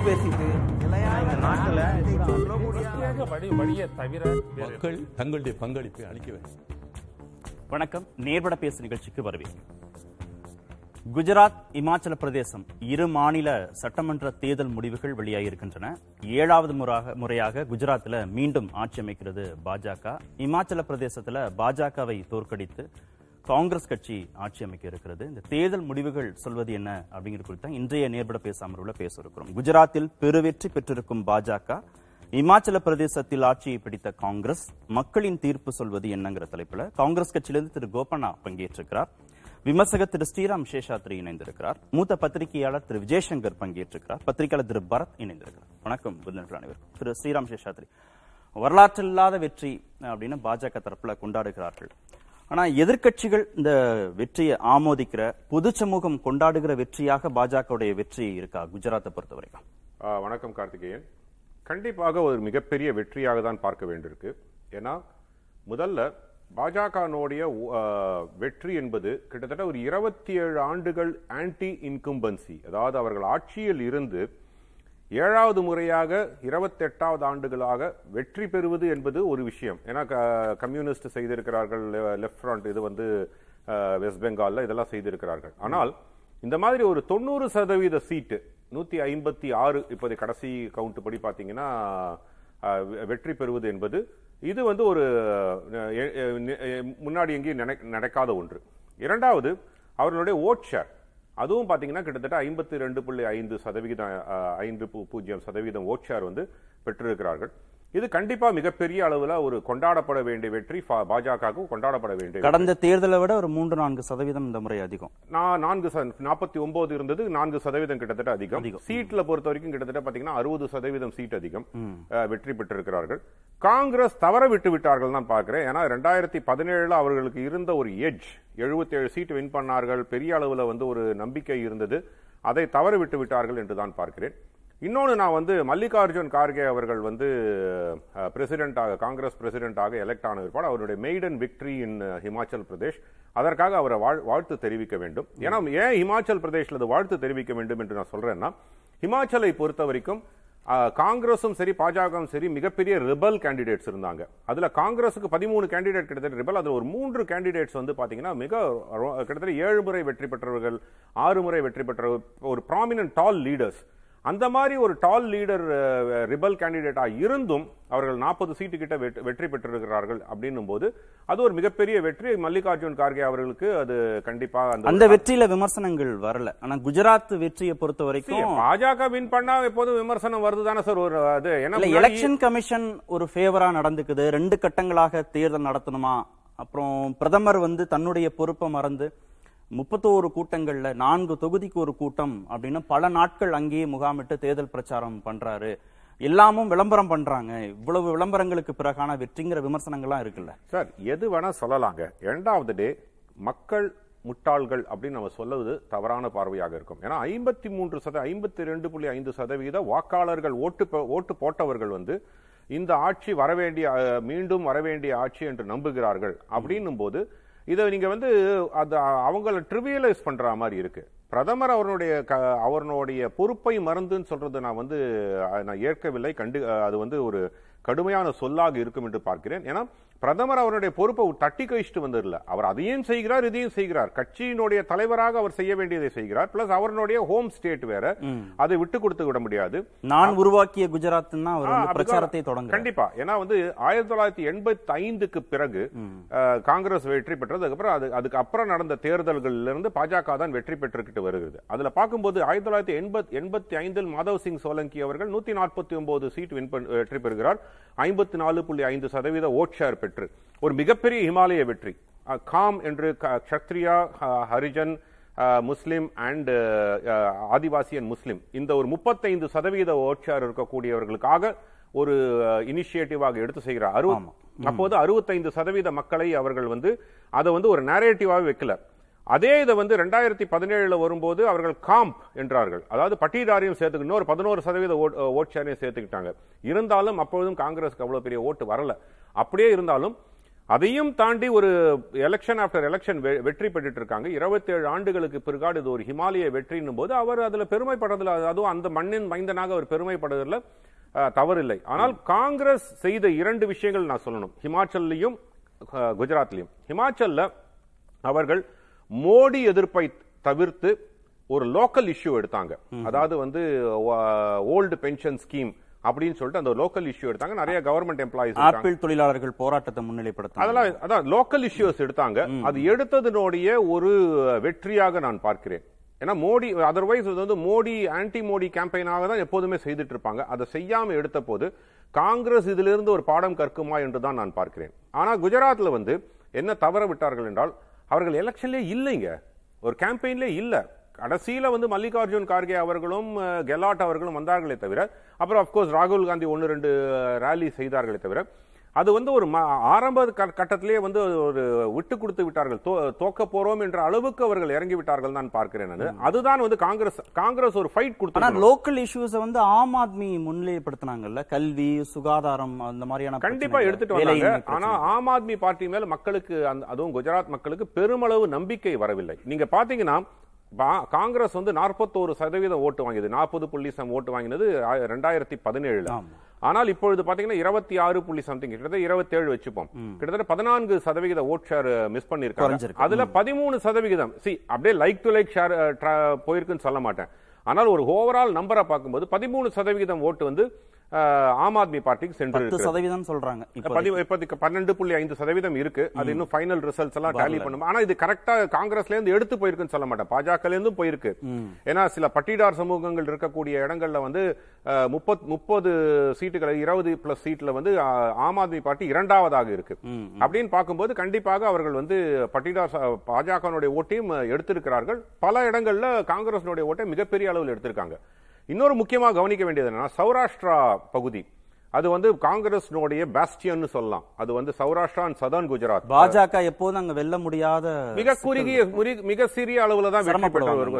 எதிர்த்து பேசிட்டு. மக்கள் தங்களுடைய பங்களிப்பை அளிக்க வேண்டும். வணக்கம். நேர்பட பேசு நிகழ்ச்சிக்கு வரவேற்கிறேன் குஜராத் இமாச்சல பிரதேசம் இரு மாநில சட்டமன்ற தேர்தல் முடிவுகள் வெளியாகியிருக்கின்றன. ஏழாவது முறாக முறையாக குஜராத்தில் மீண்டும் ஆட்சி அமைக்கிறது பாஜக. இமாச்சல பிரதேசத்தில் பாஜகவை தோற்கடித்து காங்கிரஸ் கட்சி ஆட்சி அமைக்க இருக்கிறது. இந்த தேர்தல் முடிவுகள் சொல்வது என்ன அப்படிங்கிறது குறித்து இன்றைய நேர்பட பேச அமர்வுல பேச இருக்கிறோம். குஜராத்தில் பெருவெற்றி பெற்றிருக்கும் பாஜக இமாச்சல பிரதேசத்தில் ஆட்சியை பிடித்த காங்கிரஸ் மக்களின் தீர்ப்பு சொல்வது என்னங்கிற தலைப்புல காங்கிரஸ் கட்சியிலிருந்து திரு கோபண்ணா பங்கேற்றிருக்கிறார். விமர்சகர் திரு ஸ்ரீராம் சேஷாத்ரி இணைந்திருக்கிறார். மூத்த பத்திரிகையாளர் திரு விஜயசங்கர் பங்கேற்றிருக்கிறார். பத்திரிகையாளர் திரு பரத் இணைந்திருக்கிறார். வணக்கம் விருந்தினர் அனைவருக்கும். திரு ஸ்ரீராம் சேஷாத்ரி வரலாற்றில்லாத வெற்றி அப்படின்னு பாஜக தரப்புல கொண்டாடுகிறார்கள். ஆனால் எதிர்க்கட்சிகள் இந்த வெற்றியை ஆமோதிக்கிற பொது சமூகம் கொண்டாடுகிற வெற்றியாக பாஜகவுடைய வெற்றி இருக்கா குஜராத்தை பொறுத்த வரைக்கும் வணக்கம் கார்த்திகேயன். கண்டிப்பாக ஒரு மிகப்பெரிய வெற்றியாக தான் பார்க்க வேண்டியிருக்கு. ஏன்னா முதல்ல பாஜகனுடைய வெற்றி என்பது கிட்டத்தட்ட ஒரு இருபத்தி ஏழு ஆண்டுகள் ஆன்டி இன்கம்பன்சி அதாவது அவர்கள் ஆட்சியில் இருந்து ஏழாவது முறையாக இருபத்தெட்டாவது ஆண்டுகளாக வெற்றி பெறுவது என்பது ஒரு விஷயம். ஏன்னா க- கம்யூனிஸ்ட் செய்திருக்கிறார்கள் லெஃப்ட் ஃப்ரண்ட் இது வந்து வெஸ்ட் பெங்கால்ல இதெல்லாம் செய்திருக்கிறார்கள். ஆனால் இந்த மாதிரி ஒரு தொண்ணூறு சதவீத சீட்டு நூத்தி ஐம்பத்தி ஆறு இப்போதை கடைசி கவுண்ட் படி பார்த்தீங்கன்னா வெ- வெற்றி பெறுவது என்பது இது வந்து ஒரு முன்னாடி எங்கேயும் நடக்காத ஒன்று. இரண்டாவது அவர்களுடைய ஓட் ஷேர். அதுவும் பாத்தீங்கன்னா கிட்டத்தட்ட ஐம்பத்தி ரெண்டு புள்ளி ஐந்து சதவிகிதம் ஐந்து பூஜ்ஜியம் சதவீதம் ஓட் ஷேர் வந்து பெற்றிருக்கிறார்கள். இது கண்டிப்பா மிகப்பெரிய அளவுல ஒரு கொண்டாடப்பட வேண்டிய வெற்றி. பாஜகவுக்கு கொண்டாடப்பட வேண்டிய கடந்த தேர்தலை விட ஒரு மூன்று நான்கு சதவீதம் இந்த முறை அதிகம். நான் நான்கு நாற்பத்தி ஒன்பது இருந்தது நான்கு சதவீதம் கிட்டத்தட்ட அதிகம். சீட்ல பொறுத்த வரைக்கும் கிட்டத்தட்ட பாத்தீங்கன்னா அறுபது சதவீதம் சீட் அதிகம். வெற்றி பெற்றிருக்கிறார்கள். காங்கிரஸ் தவற விட்டு விட்டார்கள் தான் பார்க்கிறேன் ஏன்னா ரெண்டாயிரத்தி பதினேழுல அவர்களுக்கு இருந்த ஒரு எட்ஜ் 77 சீட் வின் பண்ணார்கள் பெரிய அளவுல வந்து ஒரு நம்பிக்கை இருந்தது. அதை தவற விட்டு விட்டார்கள் என்று தான் பார்க்கிறேன். இன்னொன்று நான் வந்து மல்லிகார்ஜுன் கார்கே அவர்கள் வந்து பிரசிடென்ட்டாக காங்கிரஸ் பிரசிடென்ட்டாக எலெக்ட் ஆன பிற்பாடு அவருடைய maiden victory in Himachal Pradesh அதற்காக அவரை வாழ்- வாழ்த்து தெரிவிக்க வேண்டும். ஏன்னா ஏன் ஹிமாச்சல் பிரதேஷில் அது வாழ்த்து தெரிவிக்க வேண்டும் என்று நான் சொல்றேன்னா ஹிமாச்சலை பொறுத்த வரைக்கும் காங்கிரஸும் சரி பாஜகவும் சரி மிகப்பெரிய ரிபல் கேண்டிடேட்ஸ் இருந்தாங்க. அதுல காங்கிரஸுக்கு பதிமூணு கேண்டிடேட் கிட்டத்தட்ட ரிபல் அதில் ஒரு மூன்று கேண்டிடேட்ஸ் வந்து பாத்தீங்கன்னா மிக கிட்டத்தட்ட ஏழு முறை வெற்றி பெற்றவர்கள் ஆறு முறை வெற்றி பெற்ற ஒரு ப்ராமினன்ட் டால் லீடர்ஸ் அந்த மாதிரி ஒரு டால் லீடர் ரிபல் கேண்டிடேட்டா இருந்தும் அவர்கள் நாற்பது சீட்டு கிட்ட வெற்றி- பெற்றிருக்கிறார்கள் அப்படின்னும் போது அது ஒரு மிகப்பெரிய வெற்றி. மல்லிகார்ஜுன் கார்கே அவர்களுக்கு அது கண்டிப்பா அந்த அந்த வெற்றியில விமர்சனங்கள் வரல. ஆனா குஜராத் வெற்றியை பொறுத்த வரைக்கும் பாஜக வின் பண்ணா எப்போதும் விமர்சனம் வருதுதானே சார் ஒரு அது ஏன்னா எலெக்ஷன் கமிஷன் ஒரு ஃபேவரா நடந்துக்குது. ரெண்டு கட்டங்களாக தேர்தல் நடத்தணுமா? அப்புறம் பிரதமர் வந்து தன்னுடைய பொறுப்பை மறந்து முப்பத்தோரு கூட்டங்கள்ல நான்கு தொகுதிக்கு ஒரு கூட்டம் அப்படின்னு பல நாட்கள் அங்கேயே முகாமிட்டு தேர்தல் பிரச்சாரம் பண்றாரு. எல்லாமும் விளம்பரம் பண்றாங்க. இவ்வளவு விளம்பரங்களுக்கு பிறகான வெற்றிங்கிற விமர்சனங்கள்லாம் இருக்குல்ல. சார் எது வேணா சொல்லலாங்க. இரண்டாவது டே மக்கள் முட்டாள்கள் அப்படின்னு நம்ம சொல்லுவது தவறான பார்வையாக இருக்கும். ஏன்னா ஐம்பத்தி மூன்று சதவீதம் ஐம்பத்தி ரெண்டு புள்ளி ஐந்து சதவீத வாக்காளர்கள் ஓட்டு போ- ஓட்டு போட்டவர்கள் வந்து இந்த ஆட்சி வரவேண்டிய மீண்டும் வரவேண்டிய ஆட்சி என்று நம்புகிறார்கள். அப்படின்னும் போது இதை நீங்க வந்து அது அவங்கள ட்ரிவியலைஸ் பண்ற மாதிரி இருக்கு. பிரதமர் அவருடைய க- அவருடைய பொறுப்பை மறந்துன்னு சொல்றது நான் வந்து நான் ஏற்கவில்லை. கண்டு அது வந்து ஒரு கடுமையான சொல்லாக இருக்கும் என்று பார்க்கிறேன். ஏன்னா பிரதமர் அவருடைய பொறுப்பை தட்டி கழிச்சுட்டு வந்ததில்ல. அவர் அதையும் செய்கிறார் இதையும் செய்கிறார். கட்சியினுடைய தலைவராக அவர் செய்ய வேண்டியதை செய்கிறார். பிளஸ் அவருடைய ஹோம் ஸ்டேட் வேற. அதை விட்டு கொடுத்து விட முடியாது. நான் உருவாக்கிய அப்படிதான். பிரச்சாரத்தை தொடங்க கண்டிப்பா. ஏன்னா வந்து ஆயிரத்தி தொள்ளாயிரத்தி எண்பத்தி ஐந்துக்கு பிறகு காங்கிரஸ் வெற்றி பெற்றது. அதுக்கப்புறம் அது அதுக்கு அப்புறம் நடந்த தேர்தல்கள்ல இருந்து பாஜக தான் வெற்றி பெற்றுக்கிட்டு வருகிறது. அதுல பார்க்கும்போது ஆயிரத்தி தொள்ளாயிரத்தி எண்பத்தி எண்பத்தி ஐந்தில் மாதவ் சிங் சோலங்கி அவர்கள் நூத்தி நாற்பத்தி ஒன்பது சீட் வெற்றி பெறுகிறார். ஐம்பத்தி நாலு புள்ளி ஐந்து சதவீத ஓட் ஷேர் பெற்று ஒரு மிகப்பெரிய இமாலய வெற்றி. காம் என்று க- க்ஷத்ரியா ஹ- Harijan Muslim and Adivasi and Muslim. இந்த ஒரு முப்பத்தைந்து சதவீத ஓட்சார் இருக்கக்கூடியவர்களுக்காக ஒரு இனிஷியேட்டிவாக எடுத்து செய்கிறார். அறுபது. அப்போது அறுபத்தைந்து சதவீத மக்களை அவர்கள் வந்து அதை வந்து ஒரு நேரேட்டிவாக வைக்கல. அதே இதை வந்து ரெண்டாயிரத்தி பதினேழில் வரும்போது அவர்கள் காம்ப் என்றார்கள். அதாவது பட்டியலாரையும் சேர்த்துக்கணும் ஒரு பதினோரு சதவீத ஓட் ஷேரையும் சேர்த்துக்கிட்டாங்க. இருந்தாலும் அப்பொழுதும் காங்கிரஸ்க்கு அவ்வளோ பெரிய ஓட்டு வரல. அப்படியே இருந்தாலும் அதையும் தாண்டி ஒரு எலெக்ஷன் ஆஃப்டர் எலெக்ஷன் வெற்றி பெற்றுட்டு இருக்காங்க 27 ஆண்டுகளுக்கு பிற்காடு இது ஒரு ஹிமாலய வெற்றின்னும் போது அவர் அதில் பெருமைப்படுறதுல அதுவும் அந்த மண்ணின் மைந்தனாக அவர் பெருமைப்படுறதுல தவறில்லை. ஆனால் காங்கிரஸ் செய்த இரண்டு விஷயங்கள் நான் சொல்லணும். ஹிமாச்சல்லையும் குஜராத்லையும். ஹிமாச்சல்ல அவர்கள் மோடி எதிர்ப்பை தவிர்த்து ஒரு லோக்கல் இஷ்யூ எடுத்தாங்க. அதாவது வந்து ஓல்டு பென்ஷன் ஸ்கீம் அப்படின்னு சொல்லிட்டு அந்த லோக்கல் இஷ்யூ எடுத்தாங்க. நிறைய கவர்மெண்ட் எம்ப்ளாயிஸ் ஆப்பிள் தொழிலாளர்கள் போராட்டத்தை முன்னிலைப்படுத்த அதெல்லாம் அதான் லோக்கல் இஷ்யூஸ் எடுத்தாங்க. அது எடுத்ததனுடைய ஒரு வெற்றியாக நான் பார்க்கிறேன். ஏன்னா மோடி அதர்வைஸ் இது வந்து மோடி ஆன்டி மோடி கேம்பெயினாக தான் எப்போதுமே செய்துட்டு இருப்பாங்க. அதை செய்யாம எடுத்த போது காங்கிரஸ் இதிலிருந்து ஒரு பாடம் கற்குமா என்று தான் நான் பார்க்கிறேன். ஆனா குஜராத்ல வந்து என்ன தவற விட்டார்கள் என்றால் அவர்கள் எலெக்ஷன்லேயே இல்லைங்க. ஒரு கேம்பெயின்லேயே இல்லை. கடைசியில வந்து மல்லிகார்ஜுன் கார்கே அவர்களும் கெலாட் அவர்களும் வந்தார்களே தவிர அப்புறம் அப்கோர்ஸ் ராகுல் காந்தி ஒன்னு ரெண்டு ரேலி செய்தார்களே தவிர அது வந்து ஒரு ஆரம்ப கட்டத்திலேயே வந்து ஒரு விட்டு கொடுத்து விட்டார்கள். தோக்க போறோம் என்ற அளவுக்கு அவர்கள் இறங்கி விட்டார்கள் தான் பார்க்கிறேன் அதுதான் வந்து காங்கிரஸ் காங்கிரஸ் ஒரு ஃபைட் ஆனா கொடுத்து லோக்கல் இஷ்யூஸ வந்து ஆம் ஆத்மி முன்னிலைப்படுத்தினாங்கல்ல? கல்வி சுகாதாரம் அந்த மாதிரியான கண்டிப்பா எடுத்துட்டு வந்தாங்க. ஆனா. ஆம் ஆத்மி பார்ட்டி மேல மக்களுக்கு அதுவும் குஜராத் மக்களுக்கு பெருமளவு நம்பிக்கை வரவில்லை. நீங்க பாத்தீங்கன்னா காங்கிரஸ் வந்து 41% சதவீதம் ஓட்டு வாங்கியது. நாற்பது புள்ளி சம் ஓட்டு வாங்கினது ரெண்டாயிரத்தி பதினேழுல. ஆனால் இப்பொழுது பாத்தீங்கன்னா இருபத்தி ஆறு புள்ளி சம்திங் கிட்டத்தட்ட இருபத்தி ஏழு வச்சுப்போம் கிட்டத்தட்ட பதினான்கு சதவிகித ஓட் ஷேர் மிஸ் பண்ணிருக்காங்க. அதுல பதிமூணு சதவிகிதம் சி அப்படியே லைக் டு லைக் ஷேர் போயிருக்குன்னு சொல்ல மாட்டேன். ஆனால் ஒரு ஓவரால் நம்பரை பார்க்கும்போது பதிமூணு சதவிகிதம் ஓட்டு வந்து ஆம் ஆத்மி பார்ட்டிக்கு சென்று. சதவீதம் சொல்றாங்க இப்போ பதி- இப்போதைக்கு. பன்னெண்டு புள்ளி ஐந்து சதவீதம் இருக்கு. அது இன்னும் ஃபைனல் ரிசல்ட்ஸ் எல்லாம் டேலி பண்ணும். ஆனா இது கரெக்டா காங்கிரஸ்ல இருந்து எடுத்து போயிருக்குன்னு சொல்ல மாட்டேன். பாஜக இருந்தும் போயிருக்கு. ஏன்னா சில பட்டிடார் சமூகங்கள் இருக்கக்கூடிய இடங்கள்ல வந்து முப்பத் முப்பது சீட்டுகள் இருபது பிளஸ் சீட்ல வந்து ஆம் ஆத்மி பார்ட்டி இரண்டாவதாக இருக்கு. அப்படின்னு பார்க்கும்போது கண்டிப்பாக அவர்கள் வந்து பட்டிடார் பாஜகனுடைய ஓட்டையும் எடுத்திருக்கிறார்கள். பல இடங்கள்ல காங்கிரஸினுடைய ஓட்டை மிகப்பெரிய அளவில் எடுத்திருக்காங்க. இன்னொரு முக்கியமாக கவனிக்க வேண்டியது என்னன்னா சௌராஷ்டிரா பகுதி. அது வந்து காங்கிரஸ்னுடைய பாஸ்டியன் சொல்லலாம். அது வந்து சௌராஷ்டிரா அண்ட் சதர்ன் குஜராத். பாஜக எப்போதும் அங்க வெல்ல முடியாத மிக குறுகிய மிக சிறிய அளவுல தான் வெற்றி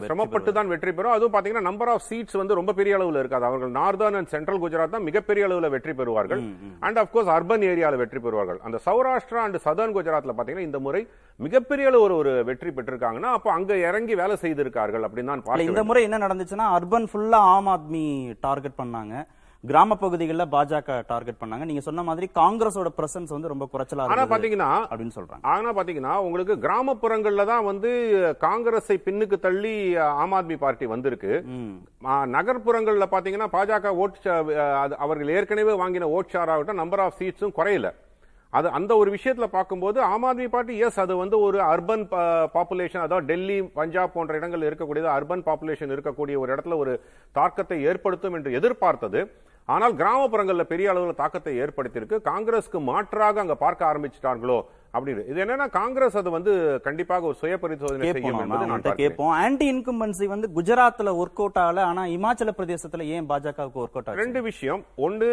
சிரமப்பட்டு தான் வெற்றி பெறும். அதுவும் பாத்தீங்கன்னா நம்பர் ஆஃப் சீட்ஸ் வந்து ரொம்ப பெரிய அளவுல இருக்காது. அவர்கள் நார்தர்ன் அண்ட் சென்ட்ரல் குஜராத் தான் மிகப்பெரிய அளவுல வெற்றி பெறுவார்கள். அண்ட் அப்கோர்ஸ் அர்பன் ஏரியால வெற்றி பெறுவார்கள். அந்த சௌராஷ்டிரா அண்ட் சதர்ன் குஜராத்ல பாத்தீங்கன்னா இந்த முறை மிகப்பெரிய அளவு ஒரு ஒரு வெற்றி பெற்றிருக்காங்கன்னா அப்போ அங்க இறங்கி வேலை செய்திருக்கார்கள் அப்படின்னு தான் இந்த முறை என்ன நடந்துச்சுன்னா அர்பன் ஃபுல்லா ஆம் ஆத்மி டார்கெட் பண்ணாங்க. கிராம பகுதிகளில் பாஜக டார்கெட் பண்ணாங்க. நீங்க சொன்ன மாதிரி காங்கிரஸோட பிரசன்ஸ் வந்து ரொம்ப குறைச்சலா ஆனா பாத்தீங்கன்னா அப்படின்னு சொல்றாங்க. ஆனா பாத்தீங்கன்னா உங்களுக்கு கிராமப்புறங்கள்ல தான் வந்து காங்கிரஸை பின்னுக்கு தள்ளி ஆம் ஆத்மி பார்ட்டி வந்திருக்கு. நகர்ப்புறங்கள்ல பாத்தீங்கன்னா பாஜக ஓட் அவர்கள் ஏற்கனவே வாங்கின ஓட் ஷேர் ஆகட்டும் நம்பர் ஆஃப் சீட்ஸும் குறையல. அது அந்த ஒரு விஷயத்துல பார்க்கும்போது ஆம் ஆத்மி பார்ட்டி எஸ் அது வந்து ஒரு அர்பன் பாப்புலேஷன் அதாவது டெல்லி பஞ்சாப் போன்ற இடங்கள் இருக்கக்கூடியது அர்பன் பாப்புலேஷன் இருக்கக்கூடிய ஒரு இடத்துல ஒரு தாக்கத்தை ஏற்படுத்தும் என்று எதிர்பார்த்தது. ஆனால் கிராமப்புறங்களில் பெரிய அளவில் தாக்கத்தை ஏற்படுத்தியிருக்கு. காங்கிரஸ்க்கு மாற்றாக அங்க பார்க்க ஆரம்பிச்சிட்டார்களோ? அப்படின்னு இது என்னன்னா காங்கிரஸ் அது வந்து கண்டிப்பாக ஒரு சுய பரிசோதனை செய்யும். கேட்போம். ஆன்டி இன்கம்பன்சி வந்து குஜராத்ல ஒர்க் அவுட் ஆகல. ஆனா இமாச்சல பிரதேசத்துல ஏன் பாஜகவுக்கு ஒர்க் அவுட் ரெண்டு விஷயம். ஒன்னு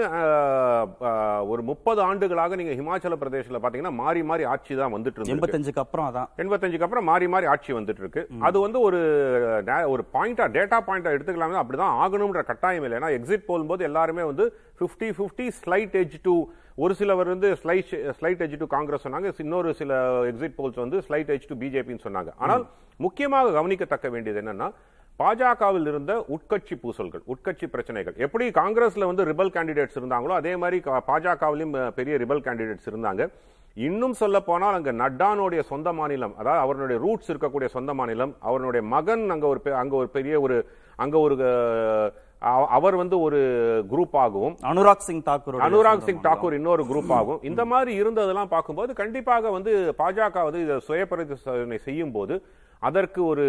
ஒரு முப்பது ஆண்டுகளாக நீங்க ஹிமாச்சல பிரதேசல பாத்தீங்கன்னா மாறி மாறி ஆட்சி தான் வந்துட்டு இருக்கு எண்பத்தஞ்சுக்கு அப்புறம் அதான். எண்பத்தஞ்சுக்கு அப்புறம் மாறி மாறி ஆட்சி வந்துட்டு இருக்கு. அது வந்து ஒரு ஒரு பாயிண்டா டேட்டா பாயிண்டா எடுத்துக்கலாம் அப்படிதான் ஆகணும்ன்ற கட்டாயம் இல்லை. ஏன்னா எக்ஸிட் போகும்போது எல்லாருமே வந்து 50 50 ஸ்லைட் எஜ் டு ஒரு சிலவர் வந்து slight slight edge to Congress சொன்னாங்க இன்னொரு சில எக்ஸிட் போல்ஸ் வந்து ஸ்லைட் எஜ் டு பிஜேபின்னு சொன்னாங்க. ஆனால் முக்கியமாக கவனிக்கத்தக்க வேண்டியது என்னன்னா பாஜகவில் இருந்த உட்கட்சி பூசல்கள் உட்கட்சி பிரச்சனைகள் எப்படி காங்கிரஸ்ல வந்து ரிபல் கேண்டிடேட்ஸ் இருந்தாங்களோ அதே மாதிரி பாஜகவிலும் பெரிய ரிபல் கேண்டிடேட்ஸ் இருந்தாங்க. இன்னும் சொல்ல போனால் அங்க நட்டானுடைய சொந்த மாநிலம் அதாவது அவருடைய ரூட்ஸ் இருக்கக்கூடிய சொந்த மாநிலம் அவருடைய மகன் அங்க ஒரு பெ- அங்க ஒரு பெரிய ஒரு அங்க ஒரு அவர் வந்து ஒரு குரூப் ஆகவும் அனுராக் சிங் தாக்கூர் அனுராக் சிங் தாக்கூர் இன்னொரு குரூப் ஆகும் இந்த மாதிரி இருந்ததெல்லாம் பார்க்கும்போது கண்டிப்பாக வந்து பாஜக வந்து இதை சுய பரிசோதனை செய்யும் போது அதற்கு ஒரு